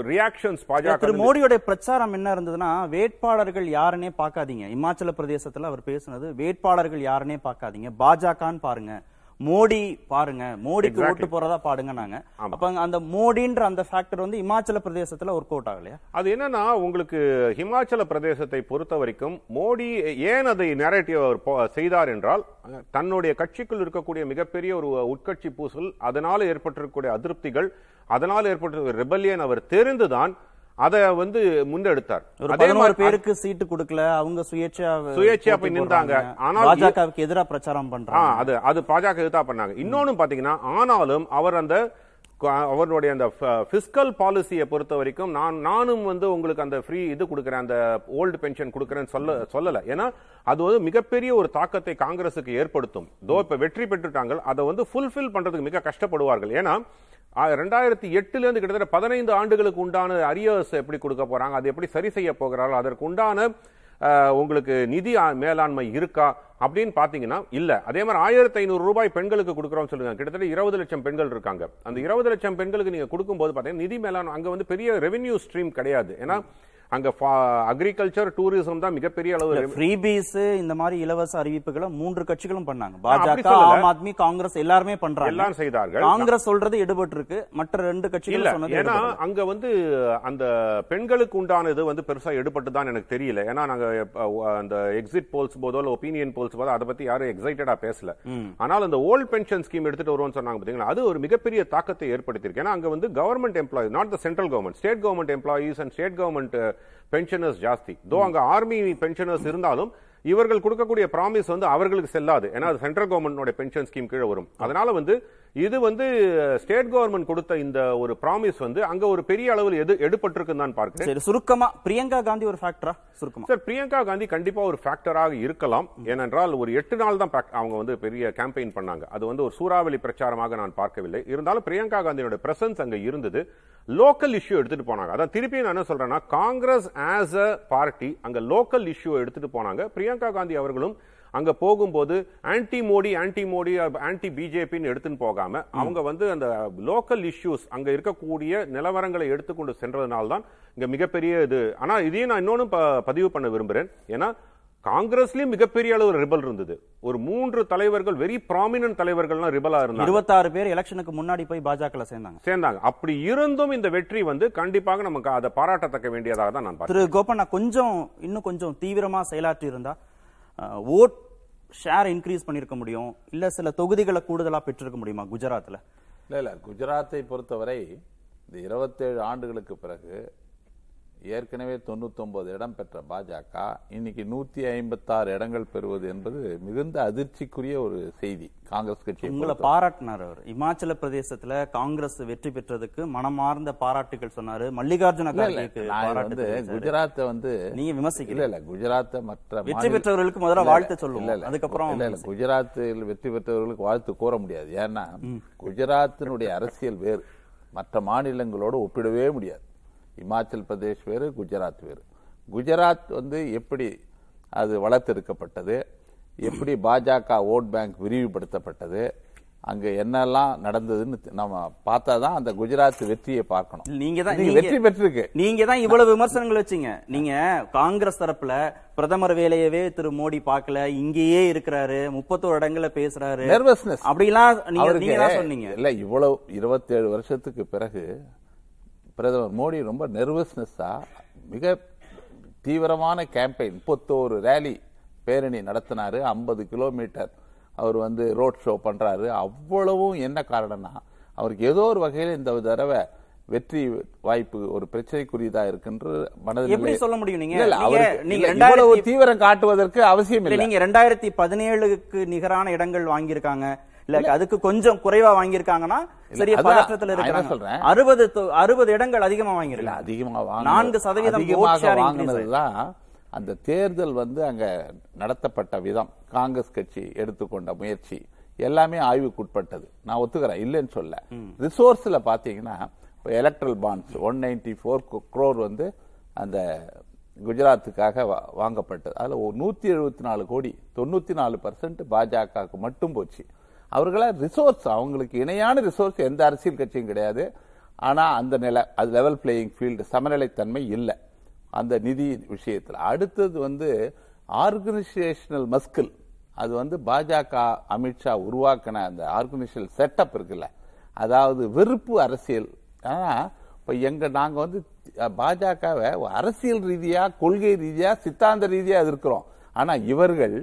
ரியாக்ஷன்ஸ் திரு பாஜக மோடியோட பிரச்சாரம் என்ன இருந்ததுன்னா வேட்பாளர்கள் யாருன்னே பார்க்காதீங்க. இமாச்சல பிரதேசத்துல அவர் பேசுனது வேட்பாளர்கள் யாருன்னே பார்க்காதீங்க. பாஜகன்னு பாருங்க. மோடி பாருங்க மோடிக்கு. ஓட்டு போறதா பாடுங்க நாங்க. அப்ப அந்த மோடின்ற அந்த ஃபேக்டர் வந்து இமாச்சல பிரதேசத்துல ஒர்க் அவுட் ஆகலையா அது என்னன்னா உங்களுக்கு ஹிமாச்சல பிரதேசத்தை பொறுத்த வரைக்கும் மோடி ஏன் அதை நேரட்டிவ் அவர் செய்தார் என்றால் தன்னுடைய கட்சிக்குள் இருக்கக்கூடிய மிகப்பெரிய ஒரு உட்கட்சி பூசல் அதனால ஏற்பட்டிருக்கக்கூடிய அதிருப்திகள் அதனால் ஏற்பட்ட ரிபல்லியன் அவர் தெரிந்துதான் அதை வந்து முன்னெடுத்தார். அதே மாதிரி பேருக்கு சீட்டு கொடுக்கல அவங்க சுயேட்சையா சுயேட்சையா போய் நின்றாங்க. ஆனால் பாஜகவுக்கு எதிரா பிரச்சாரம் பண்றாங்க. அது அது பாஜக எதிர்த்தா பண்ணாங்க. இன்னொன்னு பாத்தீங்கன்னா ஆனாலும் அவர் அந்த அவருடைய அந்த பிஸ்கல் பாலிசியை பொறுத்த வரைக்கும் நான் நானும் வந்து உங்களுக்கு அந்த ஃப்ரீ இது கொடுக்கறேன் அந்த ஓல்டு பென்ஷன் கொடுக்கறேன்னு சொல்ல சொல்லல. ஏன்னா அது வந்து மிகப்பெரிய ஒரு தாக்கத்தை காங்கிரசுக்கு ஏற்படுத்தும். தோ இப்ப வெற்றி பெற்றுட்டாங்க அதை வந்து ஃபுல்ஃபில் பண்றதுக்கு மிக கஷ்டப்படுவார்கள். ஏன்னா ரெண்டாயிரத்தி எட்டுலேருந்து கிட்டத்தட்ட பதினைந்து ஆண்டுகளுக்கு உண்டான அரியர்ஸ் எப்படி கொடுக்க போகிறாங்க அது எப்படி சரி செய்ய போகிறார்கள் அதற்கு உண்டான உங்களுக்கு நிதி மேலாண்மை இருக்கா அப்படின்னு பார்த்தீங்கன்னா இல்லை. அதே மாதிரி ஆயிரத்தி ஐநூறு ரூபாய் பெண்களுக்கு கொடுக்குறோம்னு சொல்லுங்க. கிட்டத்தட்ட இருபது லட்சம் பெண்கள் இருக்காங்க. அந்த இருபது லட்சம் பெண்களுக்கு நீங்கள் கொடுக்கும்போது பார்த்தீங்கன்னா நிதி மேலாண்மை அங்கே வந்து பெரிய ரெவென்யூ ஸ்ட்ரீம் கிடையாது. ஏன்னா அங்க அக்ரிகல்ச்சர் டூரிசம் தான் மிகப்பெரிய அளவு ஃப்ரீபீஸ் இந்த மாதிரி இலவச அறிவிப்புகளை மூன்று கட்சிகளும் பண்ணாங்க. பாஜக. ஆம் ஆத்மி காங்கிரஸ் எல்லாருமே பண்றாங்க. எல்லாம் செய்தார்கள். காங்கிரஸ் சொல்றது எடுபட்டு இருக்கு மற்ற ரெண்டு கட்சிகள் சொன்னது ஏன்னா. அங்க வந்து அந்த பெண்களுக்கு உண்டானது வந்து பெருசா எடுபட்டு தான் எனக்கு தெரியல. ஏன்னா நாங்க அந்த எக்ஸிட் போல்ஸ் போதோ இல்ல ஒப்பீனியன் போல்ஸ் போதோ அதை பத்தி யாரும் எக்ஸைட்டடா பேசல. ஆனால் அந்த ஓல்ட் பென்ஷன் ஸ்கீம் எடுத்துட்டு வருவோம்னு சொன்னாங்க பாத்தீங்களா அது ஒரு மிகப்பெரிய தாக்கத்தை ஏற்படுத்தியிருக்கு. ஏன்னா அங்க வந்து government employee not the central government state government employees and state government pensioners ஜாஸ்தி. தோ அங்க ஆர்மி பென்ஷனர்ஸ் இருந்தாலும் இவர்கள் கொடுக்கக்கூடிய ப்ராமிஸ் வந்து அவர்களுக்கு செல்லாது. ஏன்னா அது சென்ட்ரல் கவர்மெண்டோட பென்ஷன் ஸ்கீம் கீழே வரும். அதனால வந்து இது வந்து ஸ்டேட் கவர்மெண்ட் கொடுத்த இந்த ஒரு ப்ராமிஸ் வந்து அங்க ஒரு பெரிய அளவில் எது எடுபட்டிருக்குன்னு தான் பார்க்கிறேன். சரி சுருக்கமா பிரியங்கா காந்தி ஒரு ஃபேக்டரா சுருக்கமா. சார் பிரியங்கா காந்தி கண்டிப்பா ஒரு ஃபேக்டராக இருக்கலாம். ஏனென்றால் ஒரு எட்டு நாள் தான் அவங்க வந்து பெரிய கேம்பெயின் பண்ணாங்க. அது வந்து ஒரு சூறாவளி பிரச்சாரமாக நான் பார்க்கவில்லை. இருந்தாலும் பிரியங்கா காந்தியோட பிரசன்ஸ் அங்க இருந்தது. லோக்கல் இஷ்யூ எடுத்துட்டு போனாங்க. அதான் திருப்பி நான் என்ன சொல்றேன்னா காங்கிரஸ் ஆஸ் அ பார்ட்டி அங்க லோக்கல் இஷ்யூ எடுத்துட்டு போனாங்க. பிரியங்கா காந்தி அவர்களும் அங்க போகும்போது anti Modi anti Modi anti பிஜேபின்னு எடுத்துன்னு போகாம அவங்க வந்து அந்த லோக்கல் இஷ்யூஸ் அங்க இருக்கக்கூடிய நிலவரங்களை எடுத்துக்கொண்டு சென்றதுனால தான் இங்க மிகப்பெரிய இது. ஆனா இதையும் நான் இன்னொன்னு பதிவு பண்ண விரும்புறேன். ஏன்னா காங்கிரஸ்லயும் மிகப்பெரிய அளவு ரிபல் இருந்தது. ஒரு மூன்று தலைவர்கள் வெரி ப்ராமினன்ட் தலைவர்கள்லாம் ரிபலா இருந்தாங்க. இருபத்தாறு பேர் எலெக்ஷனுக்கு முன்னாடி போய் பாஜக சேர்ந்தாங்க. சேர்ந்தாங்க. அப்படி இருந்தும் இந்த வெற்றி வந்து கண்டிப்பாக நமக்கு அதை பாராட்டத்தக்க வேண்டியதாக தான் நான் திரு கோபண்ணா கொஞ்சம் இன்னும் கொஞ்சம் தீவிரமா செயலாற்றி இருந்தா ஓட் ஷேர் இன்க்ரீஸ் பண்ணிருக்க முடியும். இல்ல சில தொகுதிகளை கூடுதலா பெற்றிருக்க முடியுமா குஜராத்ல? இல்ல இல்ல. குஜராத்தை பொறுத்தவரை இந்த இருபத்தேழு ஆண்டுகளுக்கு பிறகு ஏற்கனவே 99 இடம் பெற்ற பாஜக இன்னைக்கு நூத்தி ஐம்பத்தாறு இடங்கள் பெறுவது என்பது மிகுந்த அதிர்ச்சிக்குரிய ஒரு செய்தி. காங்கிரஸ் கட்சியை உங்களை. பாராட்டினார் அவர். இமாச்சல பிரதேசத்துல காங்கிரஸ் வெற்றி பெற்றதுக்கு மனமார்ந்த பாராட்டுகள் சொன்னாரு. மல்லிகார்ஜுன வந்து. குஜராத்தை வந்து நீங்க விமர்சிக்கல. இல்ல குஜராத்தை மற்ற வெற்றி பெற்றவர்களுக்கு முதல்ல வாழ்த்து சொல்லுவோம். அதுக்கப்புறம் இல்ல இல்ல. குஜராத்தில் வெற்றி பெற்றவர்களுக்கு வாழ்த்து கூற முடியாது. ஏன்னா குஜராத்தினுடைய அரசியல் வேறு. மற்ற மாநிலங்களோடு ஒப்பிடவே முடியாது. இமாச்சல் பிரதேஷ் வேறு குஜராத் வேறு. குஜராத் வந்து எப்படி அது வளர்த்தெடுக்கப்பட்டது எப்படி பாஜக ஓட் பேங்க் விரிவுபடுத்தப்பட்டது அங்க என்னெல்லாம் நடந்ததுன்னு நம்ம பார்த்தாதான் அந்த குஜராத் வெற்றியை பார்க்கணும். நீங்க தான் நீங்க- வெற்றி பெற்றிருக்கு. நீங்க தான் இவ்வளவு விமர்சனங்கள் வச்சீங்க. நீங்க காங்கிரஸ் தரப்புல பிரதமர் வேலையவே திரு மோடி பார்க்கல இங்கேயே இருக்கிறாரு முப்பத்தோரு இடங்கள்ல பேசுறாரு. நர்வஸ்னஸ் அப்படிலாம் நீங்க தான் சொன்னீங்க. இல்ல இவ்வளவு இருபத்தேழு வருஷத்துக்கு பிறகு பிரதமர் மோடி ரொம்ப நெர்வஸ்னஸா மிக தீவிரமான கேம்பெயின் முப்பத்தோரு ரேலி பேரணி நடத்தினாரு. ஐம்பது கிலோமீட்டர் அவர் வந்து ரோட் ஷோ பண்றாரு. அவ்வளவும் என்ன காரணம்னா அவருக்கு ஏதோ ஒரு வகையில் இந்த தடவை வெற்றி வாய்ப்பு ஒரு பிரச்சனைக்குரியதா இருக்குன்று மனதில் எப்படி சொல்ல முடியும் நீங்க? நீங்க- இவ்வளவு தீவிரம் காட்டுவதற்கு அவசியம் இல்ல இல்லை. நீங்க ரெண்டாயிரத்தி பதினேழுக்கு நிகரான இடங்கள் வாங்கியிருக்காங்க. இல்ல அதுக்கு கொஞ்சம் குறைவா வாங்கியிருக்காங்கன்னா சரி பதற்றத்துல இருக்கிறாங்க. சொல்றேன்? அறுபது அறுபது இடங்கள் அதிகமா இல்ல வாங்கியிருக்காங்க அதிகமா நான்கு சதவீதம் வாங்கினதுதான் அந்த தேர்தல் வந்து அங்க நடத்தப்பட்ட விதம். காங்கிரஸ் கட்சி எடுத்துக்கொண்ட முயற்சி எல்லாமே ஆய்வுக்குட்பட்டது. நான் ஒத்துக்கிறேன் இல்லைன்னு சொல்ல. ரிசோர்ஸ்ல பாத்தீங்கன்னா electoral bonds one ninety four crore வந்து அந்த குஜராத்துக்காக வாங்கப்பட்டது. அதுல நூத்தி எழுபத்தி நாலு கோடி தொண்ணூத்தி நாலு பர்சன்ட் பாஜகவுக்கு மட்டும் போச்சு. அவர்களா ரிசோர்ஸ் அவங்களுக்கு இணையான ரிசோர்ஸ் எந்த அரசியல் கட்சியும் கிடையாது. ஆனால் அந்த நிலை அது லெவல் பிளேயிங் ஃபீல்டு சமநிலைத்தன்மை இல்லை. அந்த நிதி விஷயத்தில். அடுத்தது வந்து ஆர்கனைசேஷனல் மஸ்கில் அது வந்து பாஜக அமித்ஷா உருவாக்கின அந்த ஆர்கனைசேஷனல் செட்டப் இருக்குல்ல. அதாவது வெறுப்பு அரசியல். ஆனால் இப்போ எங்கள் நாங்கள் வந்து பாஜகவை அரசியல் ரீதியாக கொள்கை ரீதியாக சித்தாந்த ரீதியாக இருக்கிறோம் ஆனால் இவர்கள்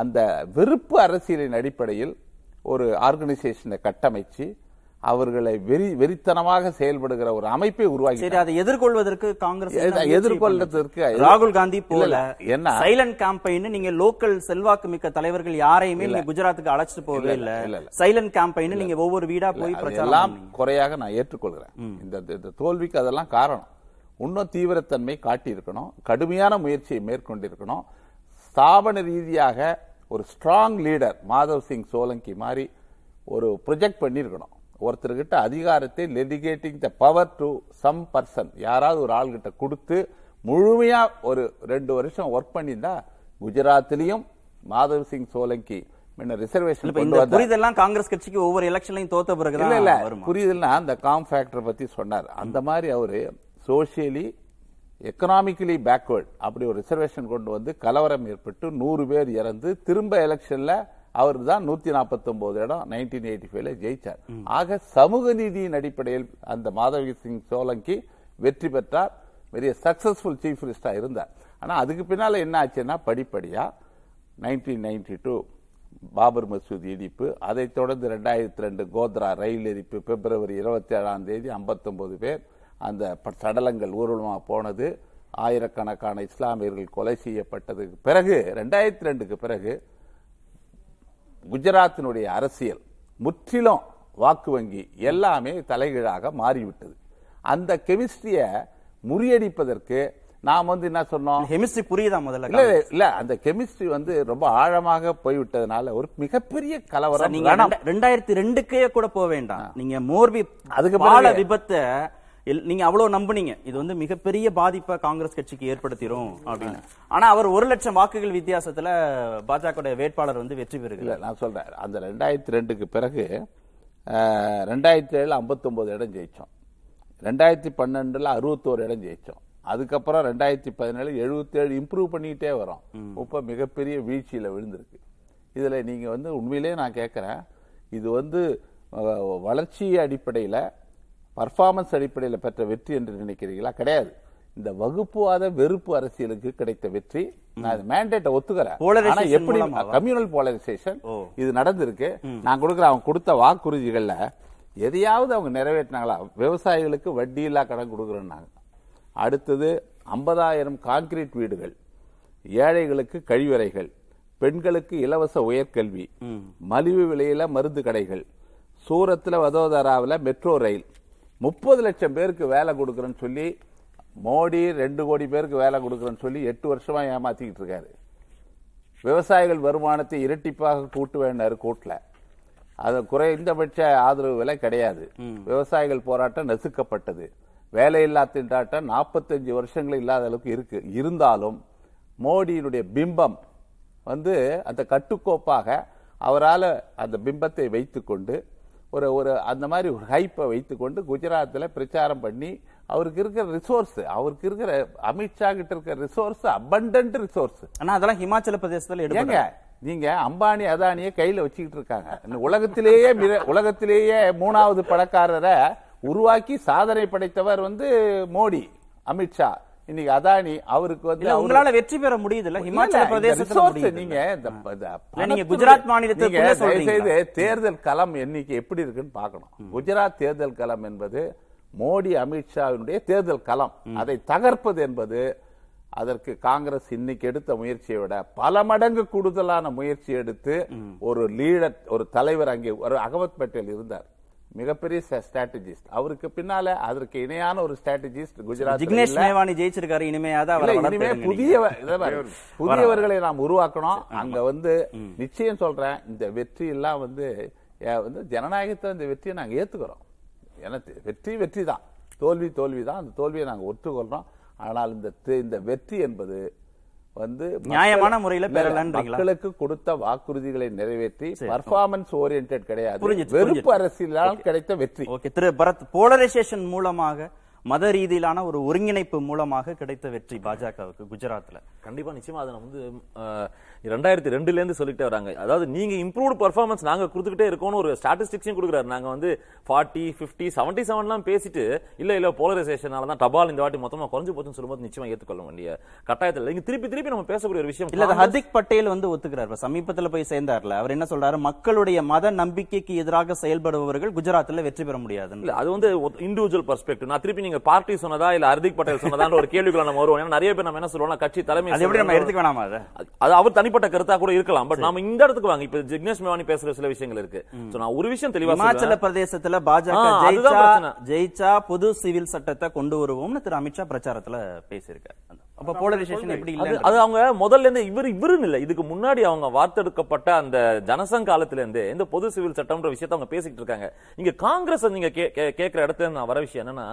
அந்த வெறுப்பு அரசியலின் அடிப்படையில் ஒரு ஆர்கனைசேஷனை கட்டமைச்சு அவர்களை வெறி வெறித்தனமாக செயல்படுகிற ஒரு அமைப்பை உருவாக்கி சரி அதை எதிர்கொள்வதற்கு காங்கிரஸ் என்ன எத- முயற்சி எதிர்கொள்றதுக்கு பண்ணுது? ராகுல் காந்தி போல என்ன? சைலண்ட் கேம்பெயின் நீங்க லோக்கல் செல்வாக்கு மிக்க தலைவர்கள் யாரையுமே நீங்க குஜராத்துக்கு அழைச்சிட்டு போகவே இல்ல. சைலண்ட் கேம்பெயின் நீங்க ஒவ்வொரு வீடா போய் பிரச்சாரம். குறையாக நான் ஏற்றுக்கொள்கிறேன். இந்த இந்த தோல்விக்கு அதெல்லாம் காரணம். இன்னும் தீவிரத்தன்மை காட்டியிருக்கணும். கடுமையான முயற்சியை மேற்கொண்டிருக்கணும். ஸ்தாபன ரீதியாக ஒரு ஸ்ட்ராங் லீடர் மாதவ் சிங் சோலங்கி மாதிரி ஒரு ப்ரொஜெக்ட் பண்ணியிருக்கணும். ஒருத்தர்கிட்ட அதிகாரத்தை delegating the power to some person யாராவது ஒரு ஆள்கிட்ட கொடுத்து முழுமையா ஒரு ரெண்டு வருஷம் ஒர்க் பண்ணியிருந்தா குஜராத்திலையும் மாதவ் சிங் சோலங்கி முன்ன ரிசர்வேஷன். புரிதெல்லாம் காங்கிரஸ் கட்சிக்கு ஒவ்வொரு எலெக்ஷன்லயும் தோத்த இல்ல இல்ல. வருமா? புரியுதுன்னா அந்த காம் ஃபேக்டர் பத்தி சொன்னார். அந்த மாதிரி அவரு சோசியலி எக்கனாமிக்கலி பேக்வர்ட் அப்படி ஒரு ரிசர்வேஷன் கொண்டு வந்து கலவரம் ஏற்பட்டு நூறு பேர் இறந்து திரும்ப எலெக்ஷன்ல அவர் தான் நூத்தி நாற்பத்தி ஒன்பது இடம் நைன்டீன் எயிட்டி ஃபைவ்ல ஜெயிச்சார். ஆக சமூக நீதியின் அடிப்படையில் அந்த மாதவி சிங் சோலங்கி வெற்றி பெற்றார். பெரிய சக்சஸ்ஃபுல் சீஃப் மினிஸ்டரா இருந்தார். ஆனா அதுக்கு பின்னால என்ன ஆச்சுன்னா படிப்படியா நைன்டீன் நைன்டி டூ பாபர் மசூதி இடிப்பு அதைத் தொடர்ந்து ரெண்டாயிரத்தி ரெண்டு கோத்ரா ரயில் எரிப்பு பிப்ரவரி இருபத்தி ஏழாம் தேதி 59 பேர் அந்த சடலங்கள் ஊர்வலமாக போனது. ஆயிரக்கணக்கான இஸ்லாமியர்கள் கொலை செய்யப்பட்டதுக்கு பிறகு ரெண்டாயிரத்தி ரெண்டுக்கு பிறகு குஜராத்தினுடைய அரசியல் முற்றிலும் வாக்கு வங்கி எல்லாமே தலைகீழாக மாறிவிட்டது. அந்த கெமிஸ்ட்ரிய முறியடிப்பதற்கு நாம் வந்து என்ன சொன்னோம்? கெமிஸ்ட்ரி புரியுதா முதல்ல? இல்ல இல்ல, அந்த கெமிஸ்ட்ரி வந்து ரொம்ப ஆழமாக போய்விட்டதுனால ஒரு மிகப்பெரிய கலவரம் நீங்க ரெண்டாயிரத்தி ரெண்டுக்கே கூட போக வேண்டாம். நீங்க மோர்பி அதுக்கு பால விபத்தை நீங்க அவ்வளவு நம்புனீங்க. இது வந்து மிகப்பெரிய பாதிப்பை காங்கிரஸ் கட்சிக்கு ஏற்படுத்திரும் அப்படின்னு. ஆனா அவர் ஒரு லட்சம் வாக்குகள் வித்தியாசத்துல பாஜக வேட்பாளர் வந்து வெற்றி பெறுகிறார். நான் சொல்றேன். அந்த ரெண்டாயிரத்தி ரெண்டுக்கு பிறகு ரெண்டாயிரத்தி ஏழுல 59 இடம் ஜெயிச்சோம். ரெண்டாயிரத்தி பன்னெண்டுல அறுபத்தோரு இடம் ஜெயிச்சோம். அதுக்கப்புறம் ரெண்டாயிரத்தி பதினேழு எழுபத்தேழு இம்ப்ரூவ் பண்ணிட்டே வரோம். இப்ப மிகப்பெரிய வீழ்ச்சியில விழுந்திருக்கு. இதுல நீங்க வந்து உண்மையிலேயே நான் கேட்கறேன் இது வந்து வளர்ச்சி அடிப்படையில பர்ஃபார்மன்ஸ் அடிப்படையில பெற்ற வெற்றி என்று நினைக்கிறீங்களா கிடையாது. இந்த வகுப்புவாத வெறுப்பு அரசியலுக்கு கிடைத்த வெற்றி. நான் மேண்டேட்டை ஒத்துக்கிறேன். எப்படி? Communal polarisation. இது நடந்திருக்கு. நான் கொடுக்குற அவங்க கொடுத்த வாக்குறுதிகள்ல எதையாவது அவங்க நிறைவேற்றினாங்களா? விவசாயிகளுக்கு வட்டி இல்லா கடன் கொடுக்குறோம்னாங்க அடுத்தது ஐம்பதாயிரம் கான்கிரீட் வீடுகள் ஏழைகளுக்கு கழிவறைகள் பெண்களுக்கு இலவச உயர்கல்வி மலிவு விலையில மருந்து கடைகள் சூரத்துல வதோதராவில் மெட்ரோ ரயில் முப்பது லட்சம் பேருக்கு வேலை கொடுக்குறேன்னு சொல்லி மோடி ரெண்டு கோடி பேருக்கு வேலை கொடுக்குறேன்னு சொல்லி எட்டு வருஷமா ஏமாத்திக்கிட்டு இருக்காரு. விவசாயிகள் வருமானத்தை இரட்டிப்பாக கூட்டு வேண்டாரு கூட்டல அது குறைந்தபட்ச ஆதரவு விலை கிடையாது. விவசாயிகள் போராட்டம் நசுக்கப்பட்டது. வேலையில்லா திண்டாட்டம் நாற்பத்தஞ்சு வருஷங்கள் இல்லாத அளவுக்கு இருக்கு. இருந்தாலும் மோடியினுடைய பிம்பம் வந்து அந்த கட்டுக்கோப்பாக அவரால் அந்த பிம்பத்தை வைத்துக்கொண்டு ஒரு ஒரு அந்த மாதிரி ஒரு ஹைப்பை வைத்துக்கொண்டு குஜராத்தில் பிரச்சாரம் பண்ணி அவருக்கு இருக்கிற ரிசோர்ஸ் அவருக்கு இருக்கிற அமித்ஷா கிட்ட இருக்கிற ரிசோர்ஸ் abundant ரிசோர்ஸ் ஆனா அதெல்லாம் ஹிமாச்சல பிரதேசத்துல எடுப்பாங்க நீங்க அம்பானி அதானிய கையில வச்சுக்கிட்டு இருக்காங்க. உலகத்திலேயே உலகத்திலேயே மூணாவது பணக்காரரை உருவாக்கி சாதனை படைத்தவர் வந்து மோடி அமித்ஷா. இன்னைக்கு அதானி அவருக்கு வந்து உங்களால வெற்றி பெற ஹிமாச்சல இல்ல, பிரதேசத்துல முடியுது. நீங்க நீங்க குஜராத் சொல்றீங்களா? செய்து தேர்தல் களம் எண்ணிக்கை எப்படி இருக்குன்னு பார்க்கணும். குஜராத் தேர்தல் களம் என்பது மோடி அமித்ஷாவினுடைய தேர்தல் களம். அதை தகர்ப்பது என்பது அதற்கு காங்கிரஸ் இன்னைக்கு எடுத்த முயற்சியை விட பல மடங்கு கூடுதலான முயற்சி எடுத்து ஒரு லீடர் ஒரு தலைவர் அங்கே ஒரு அகமத் பட்டேல் இருந்தார். மிகப்பெரிய ஸ்ட்ராட்டஜிஸ்ட் அவருக்கு பின்னால அதற்கு இணையான ஒரு ஸ்ட்ராட்டஜிஸ்ட் குஜராத் ஜிக்னேஷ் மேவானி ஜெயிச்சிருக்காரு இனிமே புதிய புதியவர்களை நாம் உருவாக்கணும். அங்க வந்து நிச்சயம் சொல்றேன் இந்த வெற்றி எல்லாம் வந்து வந்து ஜனநாயகத்தை இந்த வெற்றியை நாங்க ஏத்துக்கிறோம். எனக்கு வெற்றி வெற்றி தான் தோல்வி தோல்வி தான் அந்த தோல்வியை நாங்க ஒத்துக்கொள்றோம். ஆனால் இந்த தி- இந்த வெற்றி என்பது வந்து நியாயமான முறையில? மக்களுக்கு கொடுத்த வாக்குறுதிகளை நிறைவேற்றி பர்ஃபார்மன்ஸ் ஓரியன்ட் கிடையாது. வெறுப்பு. அரசியலால் கிடைத்த வெற்றி. ஓகே. திரு பரத் போலரைசேஷன் மூலமாக மத ரீதியிலான ஒரு ஒருங்கிணைப்பு மூலமாக கிடைத்த வெற்றி பாஜகவுக்கு குஜராத்ல. கண்டிப்பா நிச்சயமா. அதை வந்து ரெண்டாயிரத்தி ரெண்டுல இருந்து சொல்லிட்டே வராங்க. அதாவது நீங்க இம்ப்ரூவ்ட் பர்ஃபார்மன்ஸ் நாங்க கொடுத்துக்கிட்டே இருக்கோம்னு ஒரு ஸ்டாட்டிஸ்டிக்ஸையும் கொடுக்குறாரு. நாங்க வந்து ஃபார்ட்டி பிப்டி செவன்டி செவன்லாம் பேசிட்டு இல்ல இல்ல போலரைசேஷனால தான் தபால் இந்த வாட்டி மொத்தமா குறைஞ்சு போச்சுன்னு சொல்லும்போது நிச்சயமா ஏத்துக்கொள்ள வேண்டிய கட்டாயத்தில். இங்க திருப்பி திருப்பி நம்ம பேசக்கூடிய ஒரு விஷயம் இல்ல ஹர்திக் பட்டேல் வந்து ஒத்துக்கிறார். சமீபத்துல போய் சேர்ந்தார்ல அவர் என்ன சொல்றாரு? மக்களுடைய மத நம்பிக்கைக்கு எதிராக செயல்படுபவர்கள் குஜராத்ல வெற்றி பெற இல்ல அது வந்து இண்டிவிஜுவல் பெர்ஸ்பெக்டிவ் நான் திருப்பி நீங்க பார்ட்டி சொன்னதா இல்ல ஹர்திக் பட்டேல் சொன்னதான்ற ஒரு கேள்விக்குள்ள நம்ம வருவோம். ஏன்னா நிறைய பேர் நம்ம என்ன சொல்லுவோம் கட்சி தலைமை அது எப்படி நம்ம. எடுத்துக்க வேணாமா அதை? அவர் தனிப்பட்ட கருத்தா கூட இருக்கலாம். பட் நாம இந்த இடத்துக்கு வாங்க. இப்ப ஜிக்னேஷ் மேவானி பேசுற சில விஷயங்கள் இருக்கு. சோ நான் ஒரு விஷயம் தெளிவா இமாச்சல. பிரதேசத்துல பாஜக ஜெயிச்சா. ஜெயிச்சா புது சிவில் சட்டத்தை கொண்டு வருவோம்னு திரு அமித்ஷா பிரச்சாரத்துல பேசியிருக்காரு. அப்ப போலரைசேஷன் எப்படி இல்ல அது அவங்க முதல்ல இருந்து இவர் இவருன்னு இல்ல. இதுக்கு முன்னாடி அவங்க வார்த்தெடுக்கப்பட்ட அந்த ஜனசங்க காலத்துல இருந்து இந்த பொது சிவில் சட்டம்ன்ற விஷயத்தை அவங்க பேசிக்கிட்டு இருக்காங்க. இங்க காங்கிரஸ் நீங்க கேக்குற இடத்துல நான் வர விஷயம் என்னன்னா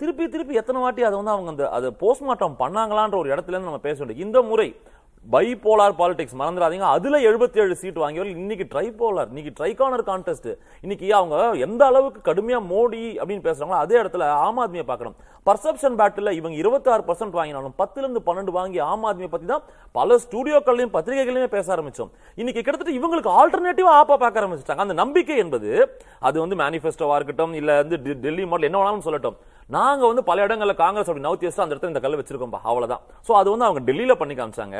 திருப்பி திருப்பி எத்தனை வாட்டி அதை வந்து அவங்க அந்த அதை போஸ்ட்மார்ட்டம் பண்ணாங்களான்ற ஒரு இடத்துல இருந்து நம்ம பேச வேண்டியது. இந்த முறை பைபோலார் பாலிடிக்ஸ் மறந்துடாதீங்க. அதுல 77 ஏழு சீட் வாங்கியவர்கள் இன்னைக்கு ட்ரைபோலார் இன்னைக்கு ட்ரைகானர் கான்டெஸ்ட் இன்னைக்கு அவங்க எந்த அளவுக்கு கடுமையா மோடி அப்படின்னு பேசுறாங்களோ அதே இடத்துல ஆம் ஆத்மியை பார்க்கணும். பர்செப்ஷன் பேட்டில் இவங்க 26% ஆறு பர்சன்ட் வாங்கினாலும் பத்துல இருந்து பன்னெண்டு வாங்கி ஆம் ஆத்மியை பத்தி தான் பல ஸ்டுடியோக்கள்லயும் பத்திரிகைகளையும் பேச ஆரம்பிச்சோம். இன்னைக்கு கிட்டத்தட்ட இவங்களுக்கு ஆல்டர்னேட்டிவா ஆப்பா பார்க்க ஆரம்பிச்சிட்டாங்க. அந்த நம்பிக்கை என்பது அது வந்து மேனிஃபெஸ்டோவா இருக்கட்டும் இல்ல வந்து டெல்லி மாடல் என்ன வேணாலும் சொல்லட்டும். நாங்க வந்து பல இடங்கள்ல காங்கிரஸ் அப்படி நவுத்தி வச்சு அந்த இடத்துல இந்த கல்ல வச்சிருக்கோம் அவ்வளவுதான். சோ அது வந்து அவங்க டெல்லியில பண்ணி காமிச்சாங்க.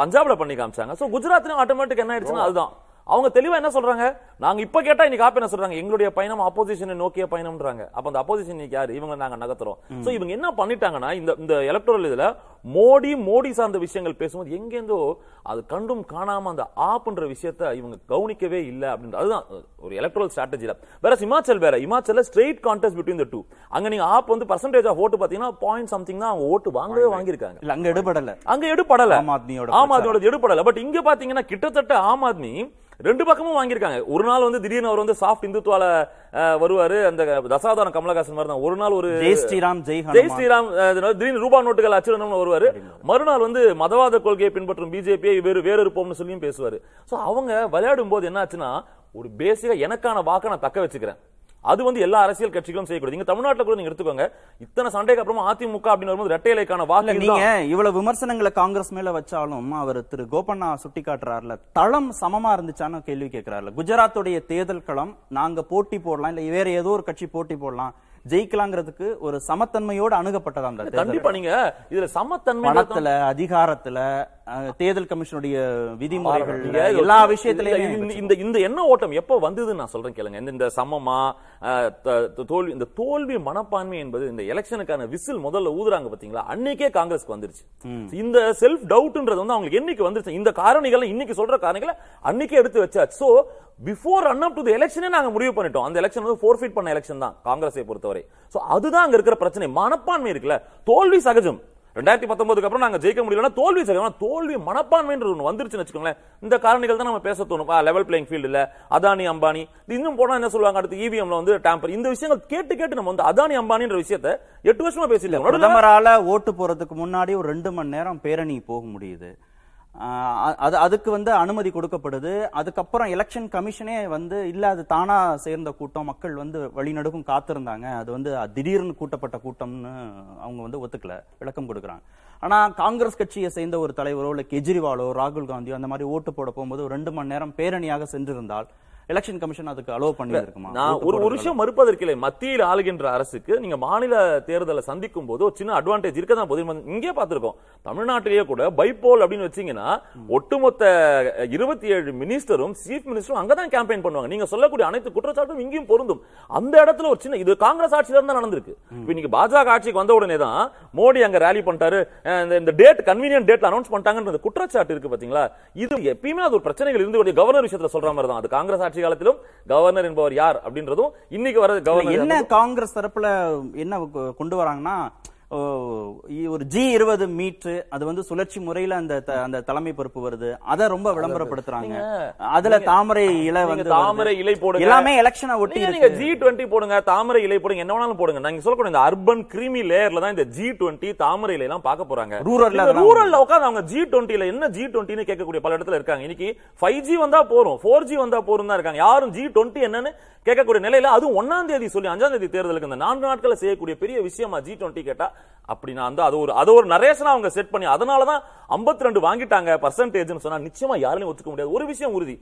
பஞ்சாப்ல பண்ணி காமிச்சாங்க. சோ குஜராத்லயும் ஆட்டோமேட்டிக் என்ன ஆயிடுச்சுன்னா அதுதான். அவங்க தெளிவா என்ன சொல்றாங்க? நாங்க இப்ப கேட்டா இன்னைக்கு ஆப் என்ன சொல்றாங்க? எங்களுடைய பயணம் ஆப்போசிஷனை நோக்கிய பயணம்ன்றாங்க. அப்ப அந்த ஆப்போசிஷன் இன்னைக்கு யாரு? இவங்க நாங்க நகர்த்துறோம். சோ இவங்க என்ன பண்ணிட்டாங்கன்னா இந்த இந்த எலக்டோரல் இதுல மோடி மோடி சார்ந்த விஷயங்கள் பேசும்போது எங்கேருந்தோ அது கண்டும் காணாம அந்த ஆப்ன்ற விஷயத்த இவங்க கவனிக்கவே இல்லை அப்படின்ற அதுதான் ஒரு எலக்ட்ரல் ஸ்ட்ராட்டஜில வேற இமாச்சல் வேற. இமாச்சல்ல straight contest between the two அங்க நீங்க ஆப் வந்து பர்சன்டேஜ் ஆஃப் ஓட்டு பாத்தீங்கன்னா பாயிண்ட் சம்திங் தான் அவங்க ஓட்டு வாங்கவே வாங்கியிருக்காங்க. இல்ல அங்க எடுபடல. அங்க எடுபடல. ஆம் ஆத்மியோட ஆம் ஆத்மியோட எடுபடல. பட் இங்க பாத்தீங்கன்னா கிட்டத்தட்ட ஆம் ஆத்மி ரெண்டு பக்கமும் வாங்கியிருக்காங்க. ஒரு நாள் வந்து திடீர்னு அவர் வந்து சாஃப்ட் இந்துத்வால அஹ், வருவாரு. அந்த தசாவதாரம் கமலஹாசன் மாதிரி தான் ஒரு நாள் ஒரு ஜெய் ஸ்ரீராம் ஜெய் ஜெய் ஸ்ரீராம் திடீர்னு ரூபா நோட்டுகள் அச்சிடணும்னு வருவாரு. மறுநாள் வந்து மதவாத கொள்கையை பின்பற்றும் பிஜேபியை வேறு வேறு இருப்போம்னு சொல்லியும் பேசுவாரு. சோ அவங்க விளையாடும் போது என்ன ஆச்சுன்னா ஒரு பேசிக்கா எனக்கான வாக்க நான் தக்க வச்சுக்கிறேன். அது வந்து எல்லா அரசியல் கட்சிகளும் செய்யக்கூடாது. நீங்க தமிழ்நாட்டுல கூட நீங்க எடுத்துக்கோங்க. இத்தனை சண்டைக்கு அப்புறமா அதிமுக அப்படின்னு வரும்போது ரெட்டை இலைக்கான இல்ல வாக்கு நீங்க. இவ்வளவு விமர்சனங்களை காங்கிரஸ் மேல வச்சாலும் அவர் திரு கோபண்ணா சுட்டி காட்டுறாருல தளம் சமமா இருந்துச்சான்னு கேள்வி கேட்கிறாருல குஜராத்துடைய தேர்தல் களம் நாங்க போட்டி போடலாம் இல்ல வேற ஏதோ ஒரு கட்சி போட்டி போடலாம் ஜெயிக்கலாங்கிறதுக்கு ஒரு சமத்தன்மையோடு அணுகப்பட்டதா அந்த கண்டிப்பா நீங்க இதுல சமத்தன்மை அதிகாரத்துல தேர்தல் கமிஷனுடைய விதிமுறைகள் எல்லா விஷயத்திலயுமே இந்த- இந்த எண்ண ஓட்டம் எப்ப வந்ததுன்னு நான் சொல்றேன் கேளுங்க. இந்த- சமமா தோல்வி இந்த தோல்வி மனப்பான்மை என்பது இந்த எலெக்ஷனுக்கான விசில் முதல்ல ஊதுறாங்க பாத்தீங்களா? அன்னைக்கே காங்கிரஸ்க்கு வந்துருச்சு. இந்த செல்ஃப் டவுட்ன்றது வந்து அவங்களுக்கு என்னைக்கு வந்துருச்சு? இந்த காரணிகளை இன்னைக்கு சொல்ற காரணிகளை அன்னைக்கே எடுத்து வச்சாச்சு. So before run up to எலெக்ஷனே நாங்க முடிவு பண்ணிட்டோம். அந்த எலெக்ஷன் வந்து ஃபோர்ஃபிட் பண்ண எலெக்ஷன் தான் காங்கிரஸை பொறுத்தவரை. சோ அதுதான் அங்க இருக்கிற பிரச்சனை. மனப்பான்மை இருக்குல்ல. தோல்வி சகஜம். ரெண்டாயிரத்தி பத்தொன்பதுக்கு அப்புறம் நாங்க ஜெயிக்க முடியலன்னா தோல்வி ஆனா தோல்வி மனப்பான்மைன்ற ஒன்று வந்துருச்சுன்னு வச்சுக்கோங்களேன். இந்த காரணிகள் தான் நம்ம பேச தோணும். லெவல் பிளேயிங் ஃபீல்டு இல்ல. அதானி அம்பானி. இன்னும் போனா என்ன சொல்லுவாங்க? அடுத்து இவிஎம்ல வந்து டேம்பர் இந்த விஷயங்கள் கேட்டு கேட்டு நம்ம வந்து அதானி அம்பானின்ற விஷயத்த எட்டு வருஷமா பேசிட்டு பிரதமரால ஓட்டு போறதுக்கு முன்னாடி ஒரு ரெண்டு மணி நேரம் பேரணி போக முடியுது. அது அதுக்கு வந்து அனுமதி கொடுக்கப்படுது. அதுக்கப்புறம் எலெக்ஷன் கமிஷனே வந்து இல்ல அது தானா சேர்ந்த கூட்டம் மக்கள் வந்து வழிநடுக்கும் காத்திருந்தாங்க. அது வந்து திடீர்னு கூட்டப்பட்ட கூட்டம்னு அவங்க வந்து ஒத்துக்கல விளக்கம் கொடுக்குறாங்க. ஆனா காங்கிரஸ் கட்சியை சேர்ந்த ஒரு தலைவரோ இல்ல கெஜ்ரிவாலோ ராகுல் காந்தியோ அந்த மாதிரி ஓட்டு போட போகும்போது ஒரு ரெண்டு மணி நேரம் பேரணியாக சென்றிருந்தால் எலெக்ஷன் கமிஷன் அதுக்கு அலோவ் பண்ணியிருக்குமா? நான் ஒரு ஒரு விஷயம் மறுப்பதற்கில்லை மத்தியில் ஆளுகின்ற அரசுக்கு நீங்க மாநில தேர்தலை சந்திக்கும் போது ஒரு சின்ன அட்வான்டேஜ் இருக்க தான் போது. இங்கே பார்த்திருக்கோம். தமிழ்நாட்டிலேயே கூட பைபோல் அப்படின்னு வச்சீங்கன்னா ஒட்டுமொத்த இருபத்தி ஏழு மினிஸ்டரும் சீஃப் மினிஸ்டரும் அங்கதான் கேம்பெயின் பண்ணுவாங்க. நீங்க சொல்லக்கூடிய அனைத்து குற்றச்சாட்டும் இங்கேயும் பொருந்தும். அந்த இடத்துல ஒரு சின்ன இது காங்கிரஸ் ஆட்சியில தான் நடந்திருக்கு. இன்னைக்கு பாஜக ஆட்சிக்கு வந்த உடனே தான் மோடி அங்க ரேலி பண்ணிட்டாரு. இந்த- டேட் கன்வீனியன்ட் டேட்ல அனௌன்ஸ் பண்ணிட்டாங்கன்ற குற்றச்சாட்டு இருக்கு பாத்தீங்களா? இது எப்பயுமே அது ஒரு பிரச்சனைகள் இருந்து கவர்னர் விஷயத்துல சொல்ற மாதிரி தான். அது காங்கிரஸ் ஆட்சி காலத்திலும் கவர்னர் என்பவர் யார் அப்படின்றதும் இன்னைக்கு வர கவர்னர் என்ன காங்கிரஸ் தரப்புல என்ன கொண்டு வராங்கன்னா ஒரு ஜி இருபது மீட்ரு அது வந்து சுழற்சி முறையில அந்த அந்த தலைமை பொறுப்பு வருது. அத ரொம்ப விளம்பரப்படுத்துறாங்க. அதுல தாமரை இலை வந்து தாமரை. இலை போடுங்க. எல்லாமே எலெக்ஷனை ஒட்டி நீங்க- ஜி டுவெண்ட்டி போடுங்க தாமரை இலை போடுங்க என்ன வேணாலும் போடுங்க. நீங்க சொல்லக்கூடிய இந்த அர்பன் கிரீமி லேயர்ல தான் இந்த ஜி டுவெண்ட்டி தாமரை இலை எல்லாம் பார்க்க போறாங்க. ரூரல்ல ரூரல்ல உட்கார்ந்து அவங்க ஜி டுவெண்ட்டில என்ன ஜி டுவெண்ட்டின்னு கேட்கக்கூடிய பல இடத்துல இருக்காங்க. இன்னைக்கு ஃபைவ் ஜி வந்தா போறோம் ஃபோர் ஜி வந்தா போறோம் தான் இருக்காங்க. யாரும் ஜி டுவெண்ட்டி என்னன்னு கேட்கக்கூடிய நிலையில அதுவும் ஒன்னாம் தேதி சொல்லி அஞ்சாம் தேதி தேர்தலுக்கு இந்த நான்கு நாட்களை செய்யக்கூடிய பெரிய விஷயமா ஜி டுவெண்ட்டி கேட்டா அப்படின்னா அந்த அது ஒரு அது ஒரு நரேஷனா அவங்க செட் பண்ணி அதனாலதான் 52 ரெண்டு வாங்கிட்டாங்க பர்சன்டேஜ் சொன்னா நிச்சயமா யாரையும் ஒத்துக்க முடியாது. ஒரு விஷயம் உறுதி.